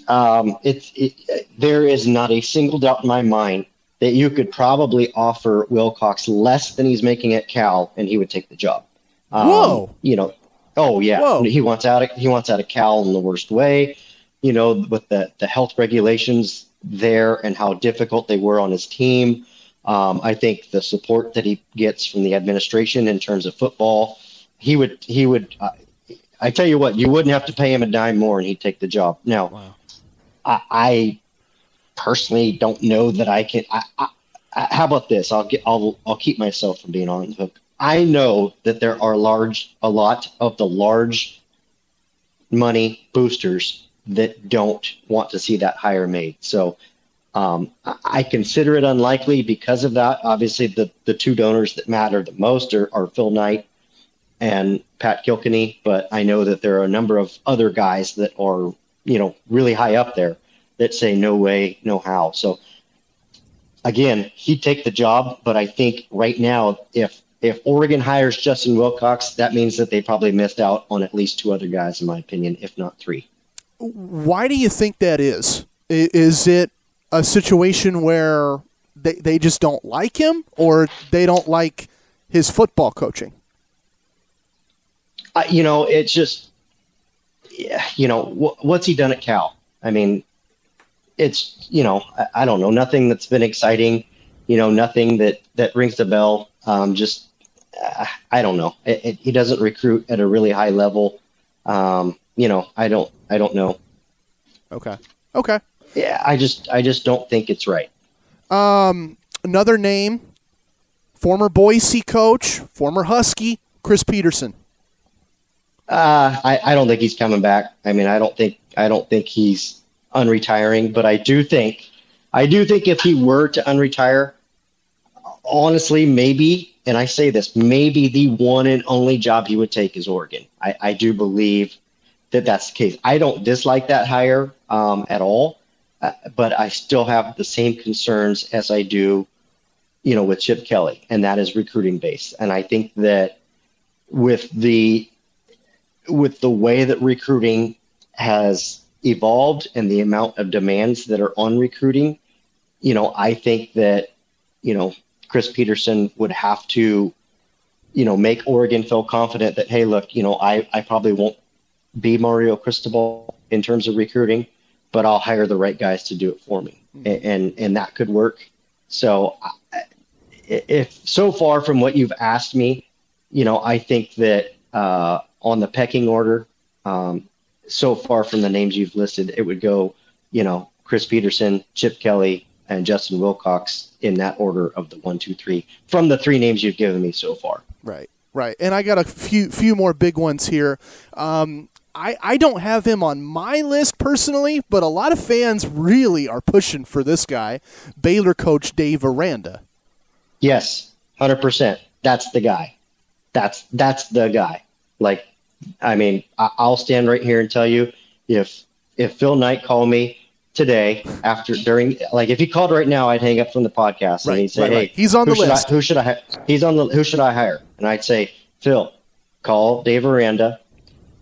Um, it, it, there is not a single doubt in my mind that you could probably offer Wilcox less than he's making at Cal, and he would take the job. Um, Whoa! You know, oh yeah, Whoa. he wants out. Of, he wants out of Cal in the worst way. You know, with the the health regulations there and how difficult they were on his team. Um, I think the support that he gets from the administration in terms of football, he would he would. Uh, I tell you what, you wouldn't have to pay him a dime more, and he'd take the job. Now, wow. I, I personally don't know that I can. I, I, how about this? I'll get. I'll. I'll keep myself from being on the hook. I know that there are large, a lot of the large money boosters that don't want to see that hire made. So um, I consider it unlikely because of that. Obviously, the the two donors that matter the most are, are Phil Knight and Pat Kilkenny, but I know that there are a number of other guys that are you know really high up there that say no way, no how. So again, he'd take the job, but I think right now, if if Oregon hires Justin Wilcox, that means that they probably missed out on at least two other guys, in my opinion, if not three. Why do you think that is? Is it a situation where they, they just don't like him or they don't like his football coaching? Uh, you know, it's just, you know, wh- what's he done at Cal? I mean, it's you know I, I, don't know nothing that's been exciting you know nothing that that rings the bell. Um, just uh, i don't know. It, it, he doesn't recruit at a really high level. Um, you know i don't i don't know. Okay. Okay. Yeah i just i just don't think it's right. Um another name former boise coach former husky chris Petersen. uh, I, I don't think he's coming back. I mean, I don't think I don't think he's unretiring, but I do think, I do think if he were to unretire, honestly, maybe, and I say this, maybe the one and only job he would take is Oregon. I, I do believe that that's the case. I don't dislike that hire um, at all, uh, but I still have the same concerns as I do you know, with Chip Kelly, and that is recruiting base. And I think that with the with the way that recruiting has evolved and the amount of demands that are on recruiting, you know, I think that, you know, Chris Petersen would have to, you know, make Oregon feel confident that, hey, look, you know, I, I probably won't be Mario Cristobal in terms of recruiting, but I'll hire the right guys to do it for me. Mm-hmm. And, and, and that could work. So if so far from what you've asked me, you know, I think that uh, on the pecking order, um, so far from the names you've listed, it would go, you know, Chris Petersen, Chip Kelly, and Justin Wilcox in that order of the one, two, three from the three names you've given me so far. Right, right. And I got a few few more big ones here. Um, I, I don't have him on my list personally, but a lot of fans really are pushing for this guy, Baylor coach Dave Aranda. Yes, hundred percent. That's the guy. That's that's the guy. Like, I mean, I, will stand right here and tell you if if Phil Knight called me today after during like if he called right now, I'd hang up from the podcast right, and he'd say, right, "Hey, right. he's on the list. I, who should I? He's on the. Who should I hire?" And I'd say, "Phil, call Dave Aranda,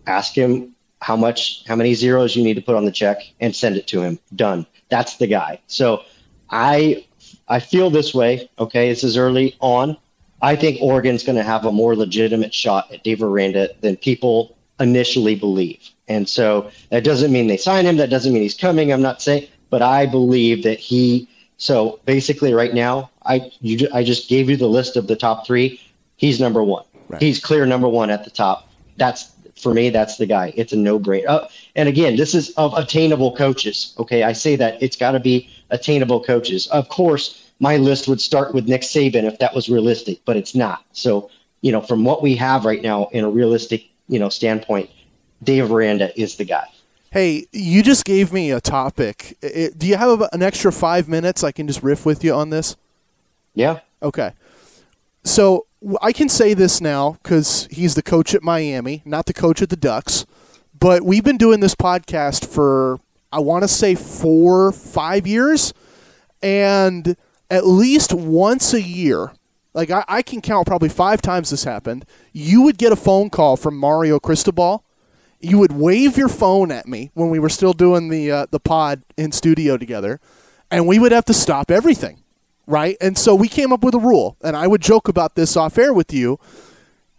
ask him how much, how many zeros you need to put on the check, and send it to him. Done. That's the guy." So I I feel this way. Okay, this is early on. I think Oregon's going to have a more legitimate shot at Dave Aranda than people initially believe. And so that doesn't mean they sign him. That doesn't mean he's coming. I'm not saying, but I believe that he. So basically, right now, I you I just gave you the list of the top three. He's number one. Right. He's clear number one at the top. That's for me. That's the guy. It's a no brainer. Uh, and again, this is of attainable coaches. Okay, I say that it's got to be attainable coaches. Of course, my list would start with Nick Saban if that was realistic, but it's not. So, you know, from what we have right now in a realistic, you know, standpoint, Dave Aranda is the guy. Hey, you just gave me a topic. It, do you have an extra five minutes I can just riff with you on this? Yeah. Okay. So I can say this now because he's the coach at Miami, not the coach at the Ducks. But we've been doing this podcast for I want to say four, five years, and at least once a year, like I, I, can count probably five times this happened, you would get a phone call from Mario Cristobal. You would wave your phone at me when we were still doing the uh, the pod in studio together, and we would have to stop everything, right? And so we came up with a rule, and I would joke about this off air with you.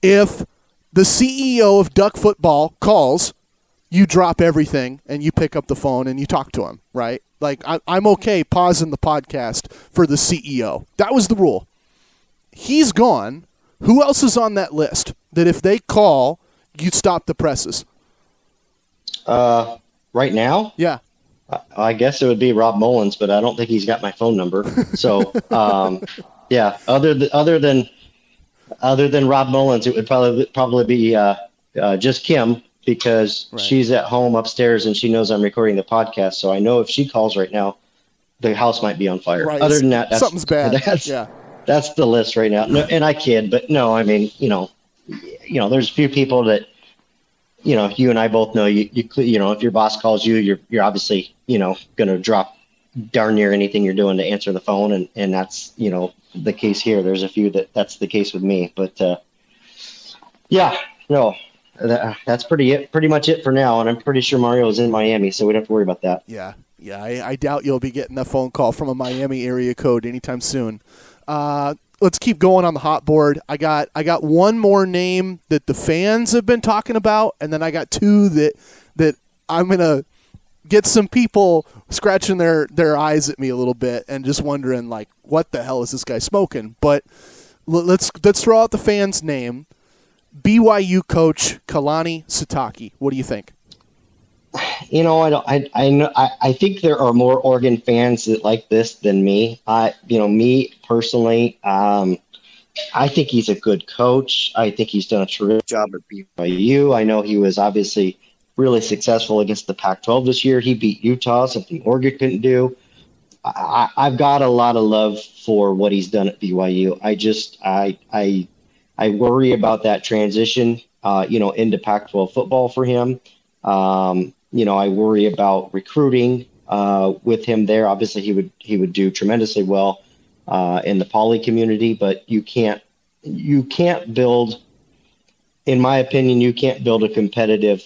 If the CEO of Duck Football calls you drop everything and you pick up the phone and you talk to him, right? Like I, am okay pausing the podcast for the CEO. That was the rule. He's gone. Who else is on that list that if they call, you stop the presses? Uh, right now? Yeah. I guess it would be Rob Mullens, but I don't think he's got my phone number. So, *laughs* um, yeah. Other than other than other than Rob Mullens, it would probably probably be uh, uh, just Kim because right. she's at home upstairs and she knows I'm recording the podcast. So I know if she calls right now, the house might be on fire. Right. Other than that, something's bad. *laughs* That's, yeah. That's the list right now. No, and I kid, but no, I mean, you know, you know, there's a few people that, you know, you and I both know you, you, you know, if your boss calls you, you're, you're obviously, you know, going to drop darn near anything you're doing to answer the phone. And, and that's, you know, the case here. There's a few that that's the case with me, but, uh, yeah, no, that, that's pretty it, pretty much it for now. And I'm pretty sure Mario is in Miami, so we don't have to worry about that. Yeah, yeah. I, I doubt you'll be getting a phone call from a Miami area code anytime soon. Uh, let's keep going on the hot board. I got I got one more name that the fans have been talking about, and then I got two that that I'm gonna get some people scratching their their eyes at me a little bit and just wondering like, what the hell is this guy smoking? But let's let's throw out the fan's name. BYU coach Kalani Sitake. What do you think? You know, I don't. I I know. I, I think there are more Oregon fans that like this than me. I, you know, me personally, um, I think he's a good coach. I think he's done a terrific job at BYU. I know he was obviously really successful against the Pac-12 this year. He beat Utah, something Oregon couldn't do. I, I've got a lot of love for what he's done at BYU. I just, I, I I worry about that transition, uh, you know, into Pac-12 football for him. Um, you know, I worry about recruiting uh, with him there. Obviously, he would he would do tremendously well uh, in the poly community, but you can't you can't build, in my opinion, you can't build a competitive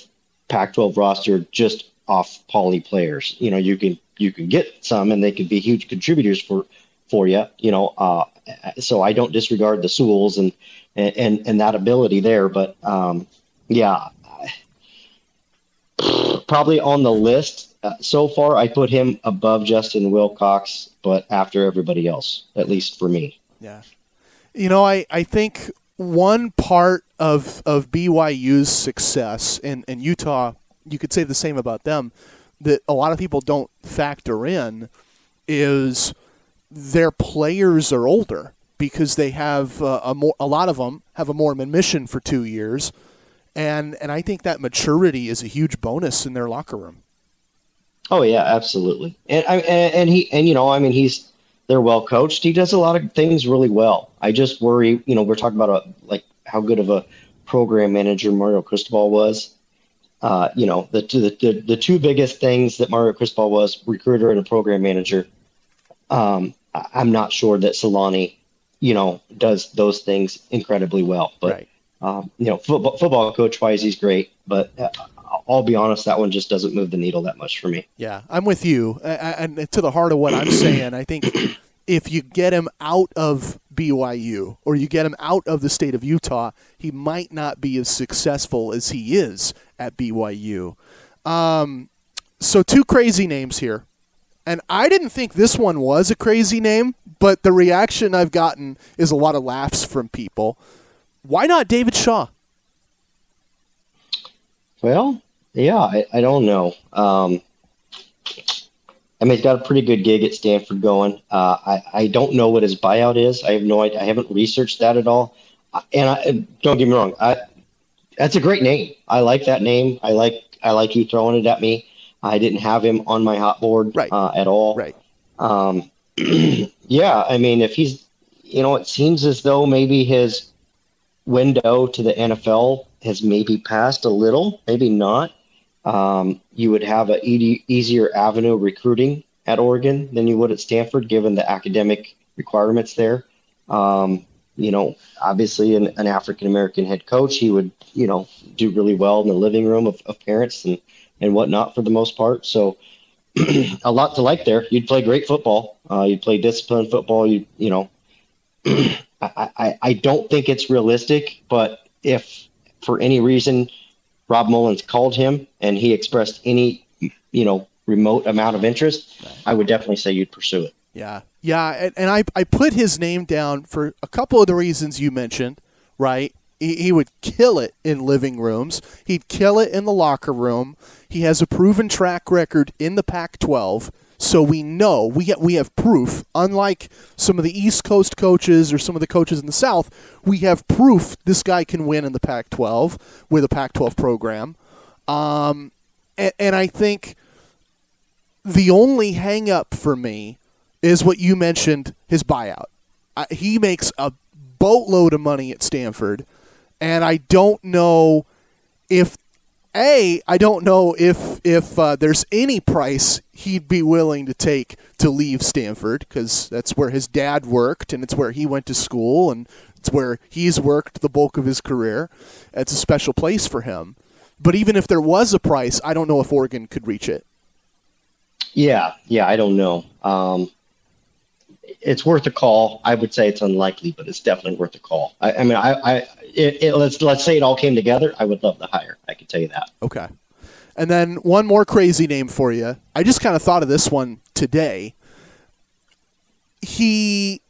Pac-12 roster just off poly players. You know, you can you can get some, and they can be huge contributors for for you. You know, uh, so I don't disregard the Sewells and and and that ability there, but um, yeah, probably on the list uh, so far. I put him above Justin Wilcox, but after everybody else, at least for me. Yeah, you know, I I think one part of of BYU's success in in Utah, you could say the same about them, that a lot of people don't factor in is their players are older because they have uh, a more a lot of them have a Mormon mission for two years, and and I think that maturity is a huge bonus in their locker room. Oh yeah, absolutely. And I and, he and you know I mean he's they're well coached. He does a lot of things really well. I just worry, you know, we're talking about a like how good of a program manager Mario Cristobal was. Uh, you know, the, the the the two biggest things that Mario Cristobal was recruiter and a program manager. Um, I'm not sure that Solani, you know, does those things incredibly well. But right. um, you know, football, football coach wise, he's great. But uh, I'll be honest, that one just doesn't move the needle that much for me. Yeah, I'm with you. And to the heart of what I'm *clears throat* saying, I think if you get him out of BYU or you get him out of the state of Utah, he might not be as successful as he is at BYU. Um, so two crazy names here. And I didn't think this one was a crazy name, but the reaction I've gotten is a lot of laughs from people. Why not David Shaw? Well, yeah, I, I don't know. Um, I mean, he's got a pretty good gig at Stanford going. Uh, I, I don't know what his buyout is. I have no idea. I haven't researched that at all. And I, don't get me wrong. I, that's a great name. I like that name. I like I like you throwing it at me. I didn't have him on my hot board right. uh, at all. Right. Um, *clears throat* yeah, I mean, if he's, you know, it seems as though maybe his window to the NFL has maybe passed a little, maybe not. Um, you would have a e- easier avenue recruiting at Oregon than you would at Stanford, given the academic requirements there. Um, you know, obviously, an, an African American head coach, he would, you know, do really well in the living room of, of parents and and whatnot for the most part. So *clears throat* a lot to like there. You'd play great football. Uh, you'd play disciplined football. You you know, *clears throat* I, I I don't think it's realistic, but if for any reason Rob Mullens called him and he expressed any you know remote amount of interest, I would definitely say you'd pursue it. Yeah, yeah, and, and I I put his name down for a couple of the reasons you mentioned, right? He, he would kill it in living rooms. He'd kill it in the locker room. He has a proven track record in the Pac-12, so we know we get, we have proof. Unlike some of the East Coast coaches or some of the coaches in the South, we have proof this guy can win in the Pac-12 with a Pac-12 program. Um, and, and I think the only hang up for me is what you mentioned his buyout. Uh, he makes a boatload of money at Stanford and I don't know if a I don't know if if uh, there's any price he'd be willing to take to leave Stanford because that's where his dad worked and it's where he went to school and it's where he's worked the bulk of his career. It's a special place for him. But even if there was a price, I don't know if Oregon could reach it. Yeah, yeah, I don't know. Um, it's worth a call. I would say it's unlikely, but it's definitely worth a call. I, I mean, I, I it, it, let's let's say it all came together. I would love to hire. I can tell you that. Okay. And then one more crazy name for you. I just kind of thought of this one today. He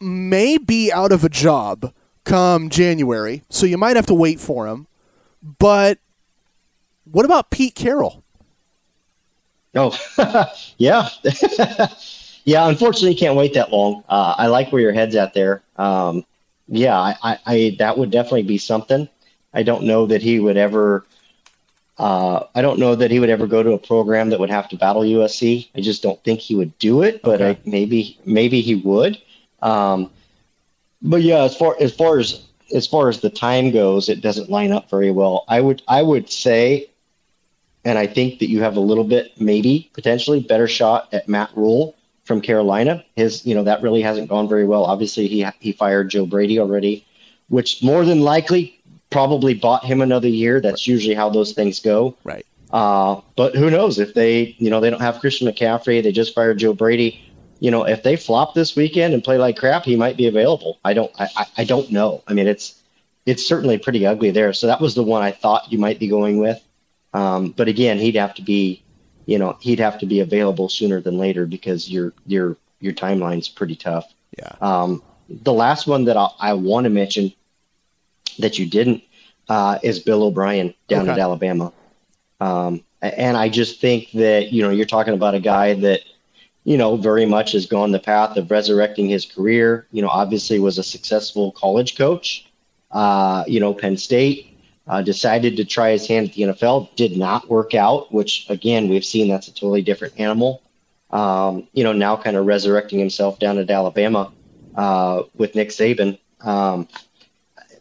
may be out of a job come January, so you might have to wait for him. But what about Pete Carroll? Oh, *laughs* yeah. *laughs* Yeah, unfortunately, can't wait that long. Uh, I like where your head's at there. Um, yeah, I, I, that would definitely be something. I don't know that he would ever. Uh, I don't know that he would ever go to a program that would have to battle USC. I just don't think he would do it, but okay. I, maybe maybe he would. Um, but yeah, as far as far as as far as the time goes, it doesn't line up very well. I would I would say, and I think that you have a little bit maybe potentially better shot at Matt Rhule from Carolina. His, you know, that really hasn't gone very well. Obviously, he he fired Joe Brady already, which more than likely probably bought him another year. That's usually how those things go. Right. Uh, but who knows if they, you know, they don't have Christian McCaffrey. They just fired Joe Brady. You know, if they flop this weekend and play like crap, he might be available. I don't, I, I don't know. I mean, it's, it's certainly pretty ugly there. So that was the one I thought you might be going with. Um, but again, he'd have to be, you know, he'd have to be available sooner than later because your your your timeline's pretty tough. Yeah. Um, the last one that I'll, I want to mention that you didn't uh, is Bill O'Brien down Okay. at Alabama. Um, and I just think that, you know, you're talking about a guy that, you know, very much has gone the path of resurrecting his career. You know, obviously was a successful college coach. Uh, you know, Penn State uh, decided to try his hand at the NFL, did not work out, which again, we've seen that's a totally different animal. Um, you know, now kind of resurrecting himself down at Alabama uh, with Nick Saban. Um,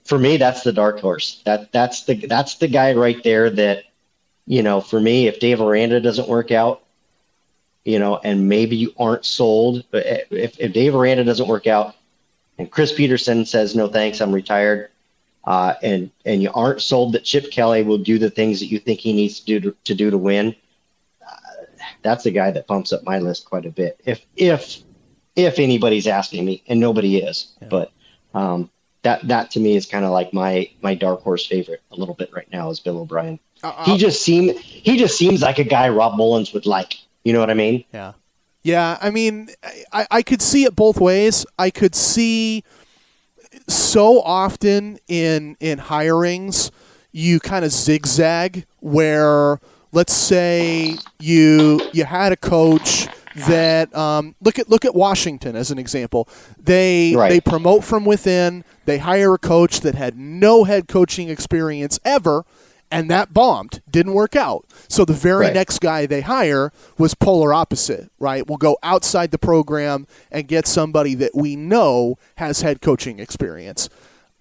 for me, that's the dark horse. That that's the that's the guy right there that, you know, for me, if Dave Aranda doesn't work out, you know, and maybe you aren't sold, but if if Dave Aranda doesn't work out, and Chris Petersen says no thanks, I'm retired, uh, and and you aren't sold that Chip Kelly will do the things that you think he needs to do to, to do to win, uh, that's the guy that bumps up my list quite a bit. If if if anybody's asking me, and nobody is, Yeah. but um, that that to me is kind of like my my dark horse favorite a little bit right now is Bill O'Brien. Uh, He just seem he just seems like a guy Rob Mullens would like. You know what I mean? Yeah. Yeah, I mean, I, I could see it both ways. I could see so often in in hirings, you kind of zigzag where let's say you you had a coach that um, look at look at Washington as an example. They Right. they promote from within. They hire a coach that had no head coaching experience ever, and that bombed. Didn't work out. So the very Right. next guy they hire was polar opposite. Right? We'll go outside the program and get somebody that we know has head coaching experience.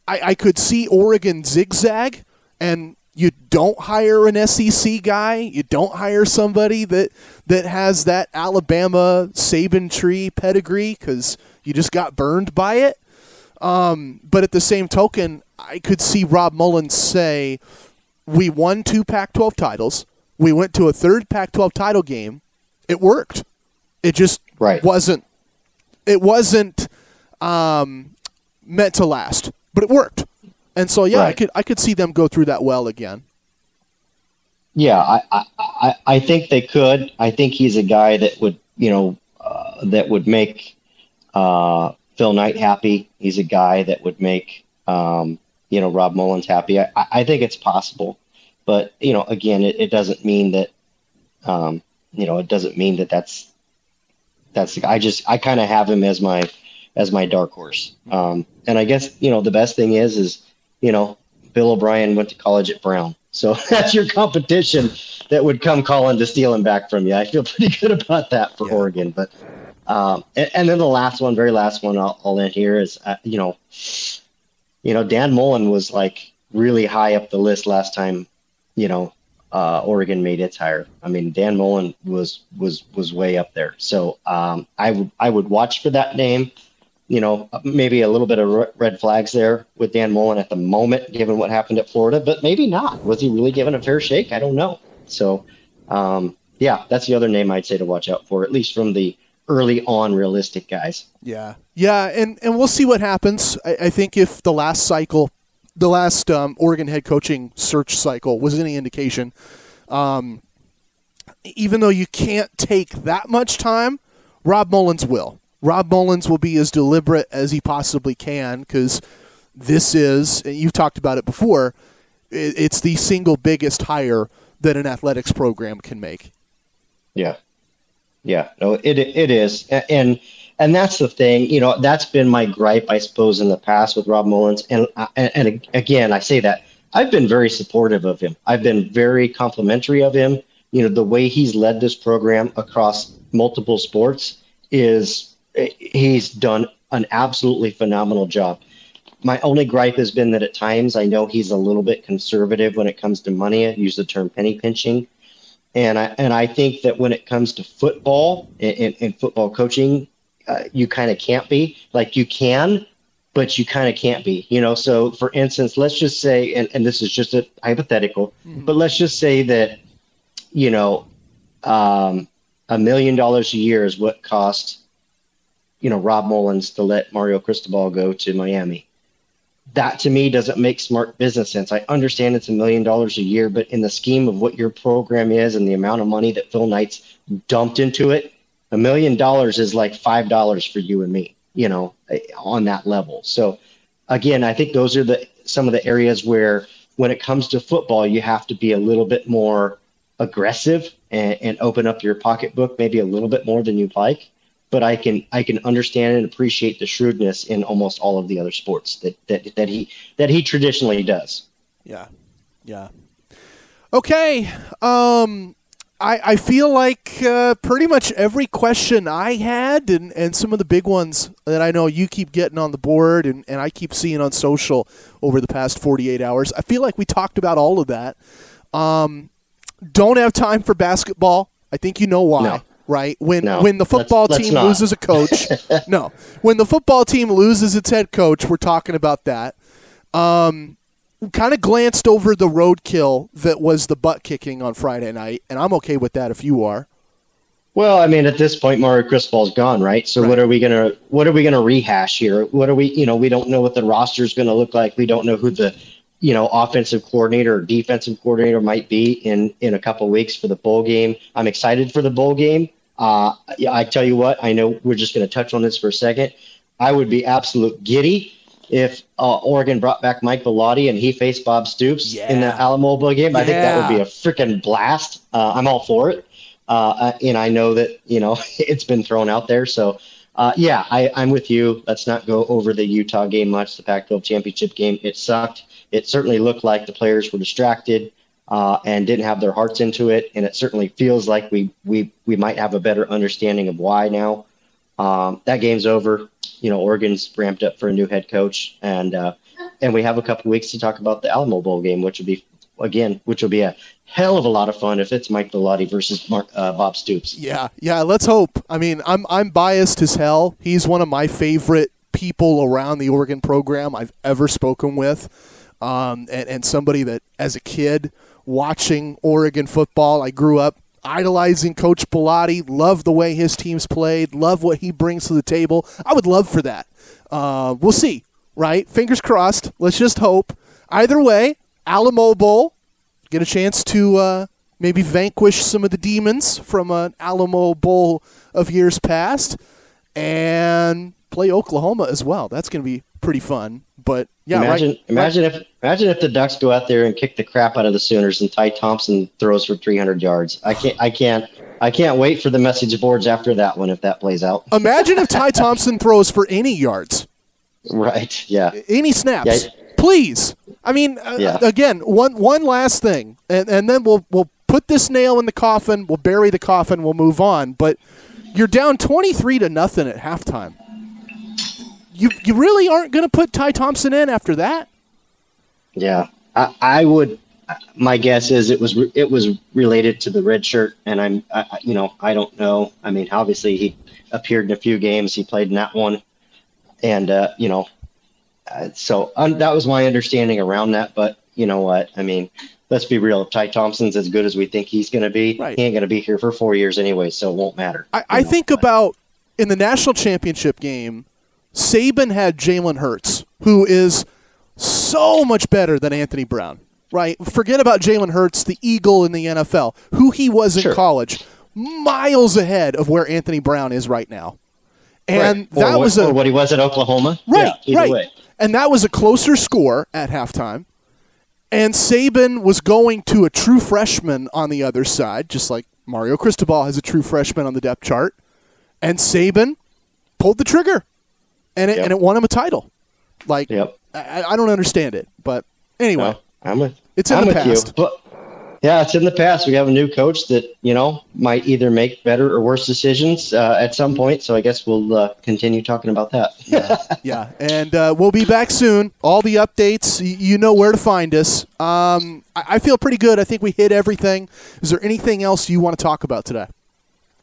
I, I could see Oregon zigzag and you don't hire an SEC guy. You don't hire somebody that that has that Alabama Saban tree pedigree because you just got burned by it. Um, but at the same token, I could see Rob Mullens say, "We won two Pac-12 titles. We went to a third Pac-12 title game. It worked. It just Right. wasn't. It wasn't um, meant to last, but it worked." And so, yeah, I could I could see them go through that well again. Yeah, I, I, I, I think they could. I think he's a guy that would, you know, uh, that would make uh, Phil Knight happy. He's a guy that would make, um, you know, Rob Mullens happy. I, I think it's possible, but you know, again, it, it doesn't mean that, um, you know, it doesn't mean that that's that's. the- I just I kind of have him as my as my dark horse. Um, and I guess you know the best thing is is you know Bill O'Brien went to college at Brown. So *laughs* that's your competition that would come calling to steal him back from you. I feel *laughs* pretty good about that for Yeah. Oregon. But um, and, and then the last one, very last one, I'll, I'll end here is uh, you know, you know Dan Mullen was like really high up the list last time, you know, uh, Oregon made its hire. I mean, Dan Mullen was was was way up there. So um, I would I would watch for that name you know, maybe a little bit of re- red flags there with Dan Mullen at the moment, given what happened at Florida, but maybe not. Was he really given a fair shake? I don't know. So, um, yeah, that's the other name I'd say to watch out for, at least from the early on realistic guys. Yeah, yeah, and and we'll see what happens. I, I think if the last cycle, the last um, Oregon head coaching search cycle was any indication, um, even though you can't take that much time, Rob Mullens will. Rob Mullens will be as deliberate as he possibly can because this is, and you've talked about it before, it, it's the single biggest hire that an athletics program can make. Yeah, yeah, no, it it is, and and that's the thing. You know, that's been my gripe, I suppose, in the past with Rob Mullens. And uh, and, and again, I say that I've been very supportive of him. I've been very complimentary of him. You know, the way he's led this program across multiple sports is he's done an absolutely phenomenal job. My only gripe has been that at times I know he's a little bit conservative when it comes to money. I use the term penny pinching. And I and I think that when it comes to football and, and football coaching, uh, you kind of can't be like you can, but you kind of can't be. You know. So for instance, let's just say, and, and this is just a hypothetical, mm-hmm. but let's just say that, you know, um, a million dollars a year is what cost, you know, Rob Mullens to let Mario Cristobal go to Miami that to me doesn't make smart business sense. I understand it's a million dollars a year, but in the scheme of what your program is and the amount of money that Phil Knight's dumped into it, a million dollars is like five dollars for you and me, you know, on that level. So again, I think those are the some of the areas where when it comes to football, you have to be a little bit more aggressive and, and open up your pocketbook maybe a little bit more than you'd like but I can I can understand and appreciate the shrewdness in almost all of the other sports that that, that he that he traditionally does. Yeah, yeah. Okay, um, I I feel like uh, pretty much every question I had and and some of the big ones that I know you keep getting on the board and and I keep seeing on social over the past forty eight hours. I feel like we talked about all of that. Um, don't have time for basketball. I think you know why. No right? When no, when the football let's, team let's loses a coach, *laughs* no, when the football team loses its head coach, we're talking about that. Um, kind of glanced over the roadkill that was the butt kicking on Friday night, and I'm okay with that if you are. Well, I mean, at this point, Mario Cristobal's gone, right? So right. what are we gonna what are we gonna rehash here? What are we? You know, we don't know what the roster is gonna look like. We don't know who the you know, offensive coordinator or defensive coordinator might be in in a couple weeks for the bowl game. I'm excited for the bowl game. Uh, I tell you what, I know we're just going to touch on this for a second. I would be absolute giddy if uh, Oregon brought back Mike Bellotti and he faced Bob Stoops yeah. in the Alamo Bowl game. Yeah. I think that would be a freaking blast. Uh, I'm all for it. Uh, and I know that, you know, *laughs* it's been thrown out there. So, uh, yeah, I, I'm with you. Let's not go over the Utah game much, the Pac 12 championship game. It sucked it certainly looked like the players were distracted uh, and didn't have their hearts into it. And it certainly feels like we we we might have a better understanding of why now. Um, that game's over. You know, Oregon's ramped up for a new head coach, and uh, and we have a couple weeks to talk about the Alamo Bowl game, which will be again, which will be a hell of a lot of fun if it's Mike Bellotti versus Mark, uh, Bob Stoops. Yeah, yeah. Let's hope. I mean, I'm I'm biased as hell. He's one of my favorite people around the Oregon program I've ever spoken with um, and, and somebody that as a kid watching Oregon football, I grew up idolizing Coach Bellotti, love the way his teams played, love what he brings to the table. I would love for that. Uh, we'll see, right? Fingers crossed. Let's just hope. Either way, Alamo Bowl, get a chance to uh, maybe vanquish some of the demons from an Alamo Bowl of years past and play Oklahoma as well. That's going to be pretty fun. But yeah, imagine right, imagine right. if imagine if the Ducks go out there and kick the crap out of the Sooners and Ty Thompson throws for 300 yards. I can't I can't I can't wait for the message boards after that one if that plays out. Imagine if Ty *laughs* Thompson throws for any yards. Right. Yeah. Any snaps. Yeah. Please. I mean, uh, yeah. uh, again, one one last thing, and, and then we'll we'll put this nail in the coffin. We'll bury the coffin. We'll move on. But you're down 23 to nothing at halftime you you really aren't going to put Ty Thompson in after that. Yeah, I, I would. My guess is it was it was related to the red shirt, and I'm I, you know I don't know. I mean, obviously he appeared in a few games. He played in that one, and uh, you know, uh, so um, that was my understanding around that. But you know what? I mean, let's be real. If Ty Thompson's as good as we think he's going to be, right. he ain't going to be here for four years anyway, so it won't matter. I, I think about in the national championship game Saban had Jalen Hurts, who is so much better than Anthony Brown, right? Forget about Jalen Hurts, the Eagle in the NFL, who he was in sure. college, miles ahead of where Anthony Brown is right now. And right. that or, was a, what he was at Oklahoma. Right, yeah, right. Way. And that was a closer score at halftime. And Saban was going to a true freshman on the other side, just like Mario Cristobal has a true freshman on the depth chart. And Saban pulled the trigger and it, yep. and it won him a title. Like, yep. I, I don't understand it, but anyway, I'm with. It's in I'm the past. But yeah, it's in the past. We have a new coach that you know might either make better or worse decisions uh, at some point. So I guess we'll uh, continue talking about that. yeah, *laughs* yeah, and uh, we'll be back soon. All the updates, you know where to find us. Um, I-, I feel pretty good. I think we hit everything. Is there anything else you want to talk about today?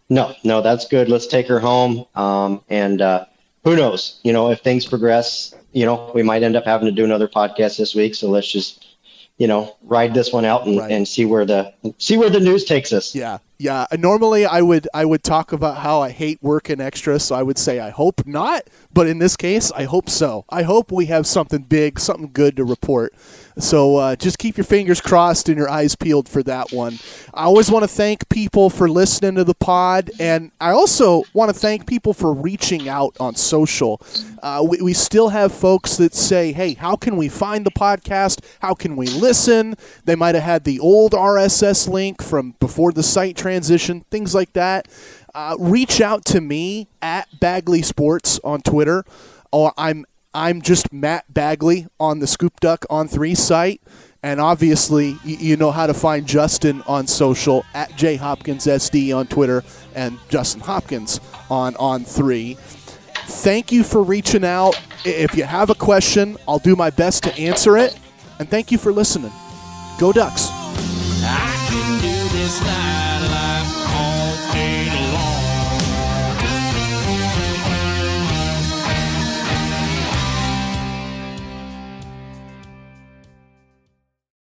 No, no, that's good. Let's take her home. Um, and uh, who knows? You know, if things progress, you know, we might end up having to do another podcast this week. So let's just you know ride this one out and, right. and see where the see where the news takes us. Yeah. Yeah. Normally i would i would talk about how i hate working extra. So i would say i hope not. But in this case i hope so. I hope we have something big something good to report so uh, just keep your fingers crossed and your eyes peeled for that one. I always want to thank people for listening to the pod, and I also want to thank people for reaching out on social. Uh, we, we still have folks that say, hey, how can we find the podcast? How can we listen? They might have had the old RSS link from before the site transition, things like that. Uh, reach out to me at Bagley Sports on Twitter, or I'm I'm just Matt Bagley on the Scoop Duck on three site. And obviously, you know how to find Justin on social at J Hopkins SD on Twitter and Justin Hopkins on on three. Thank you for reaching out. If you have a question, I'll do my best to answer it. And thank you for listening. Go Ducks.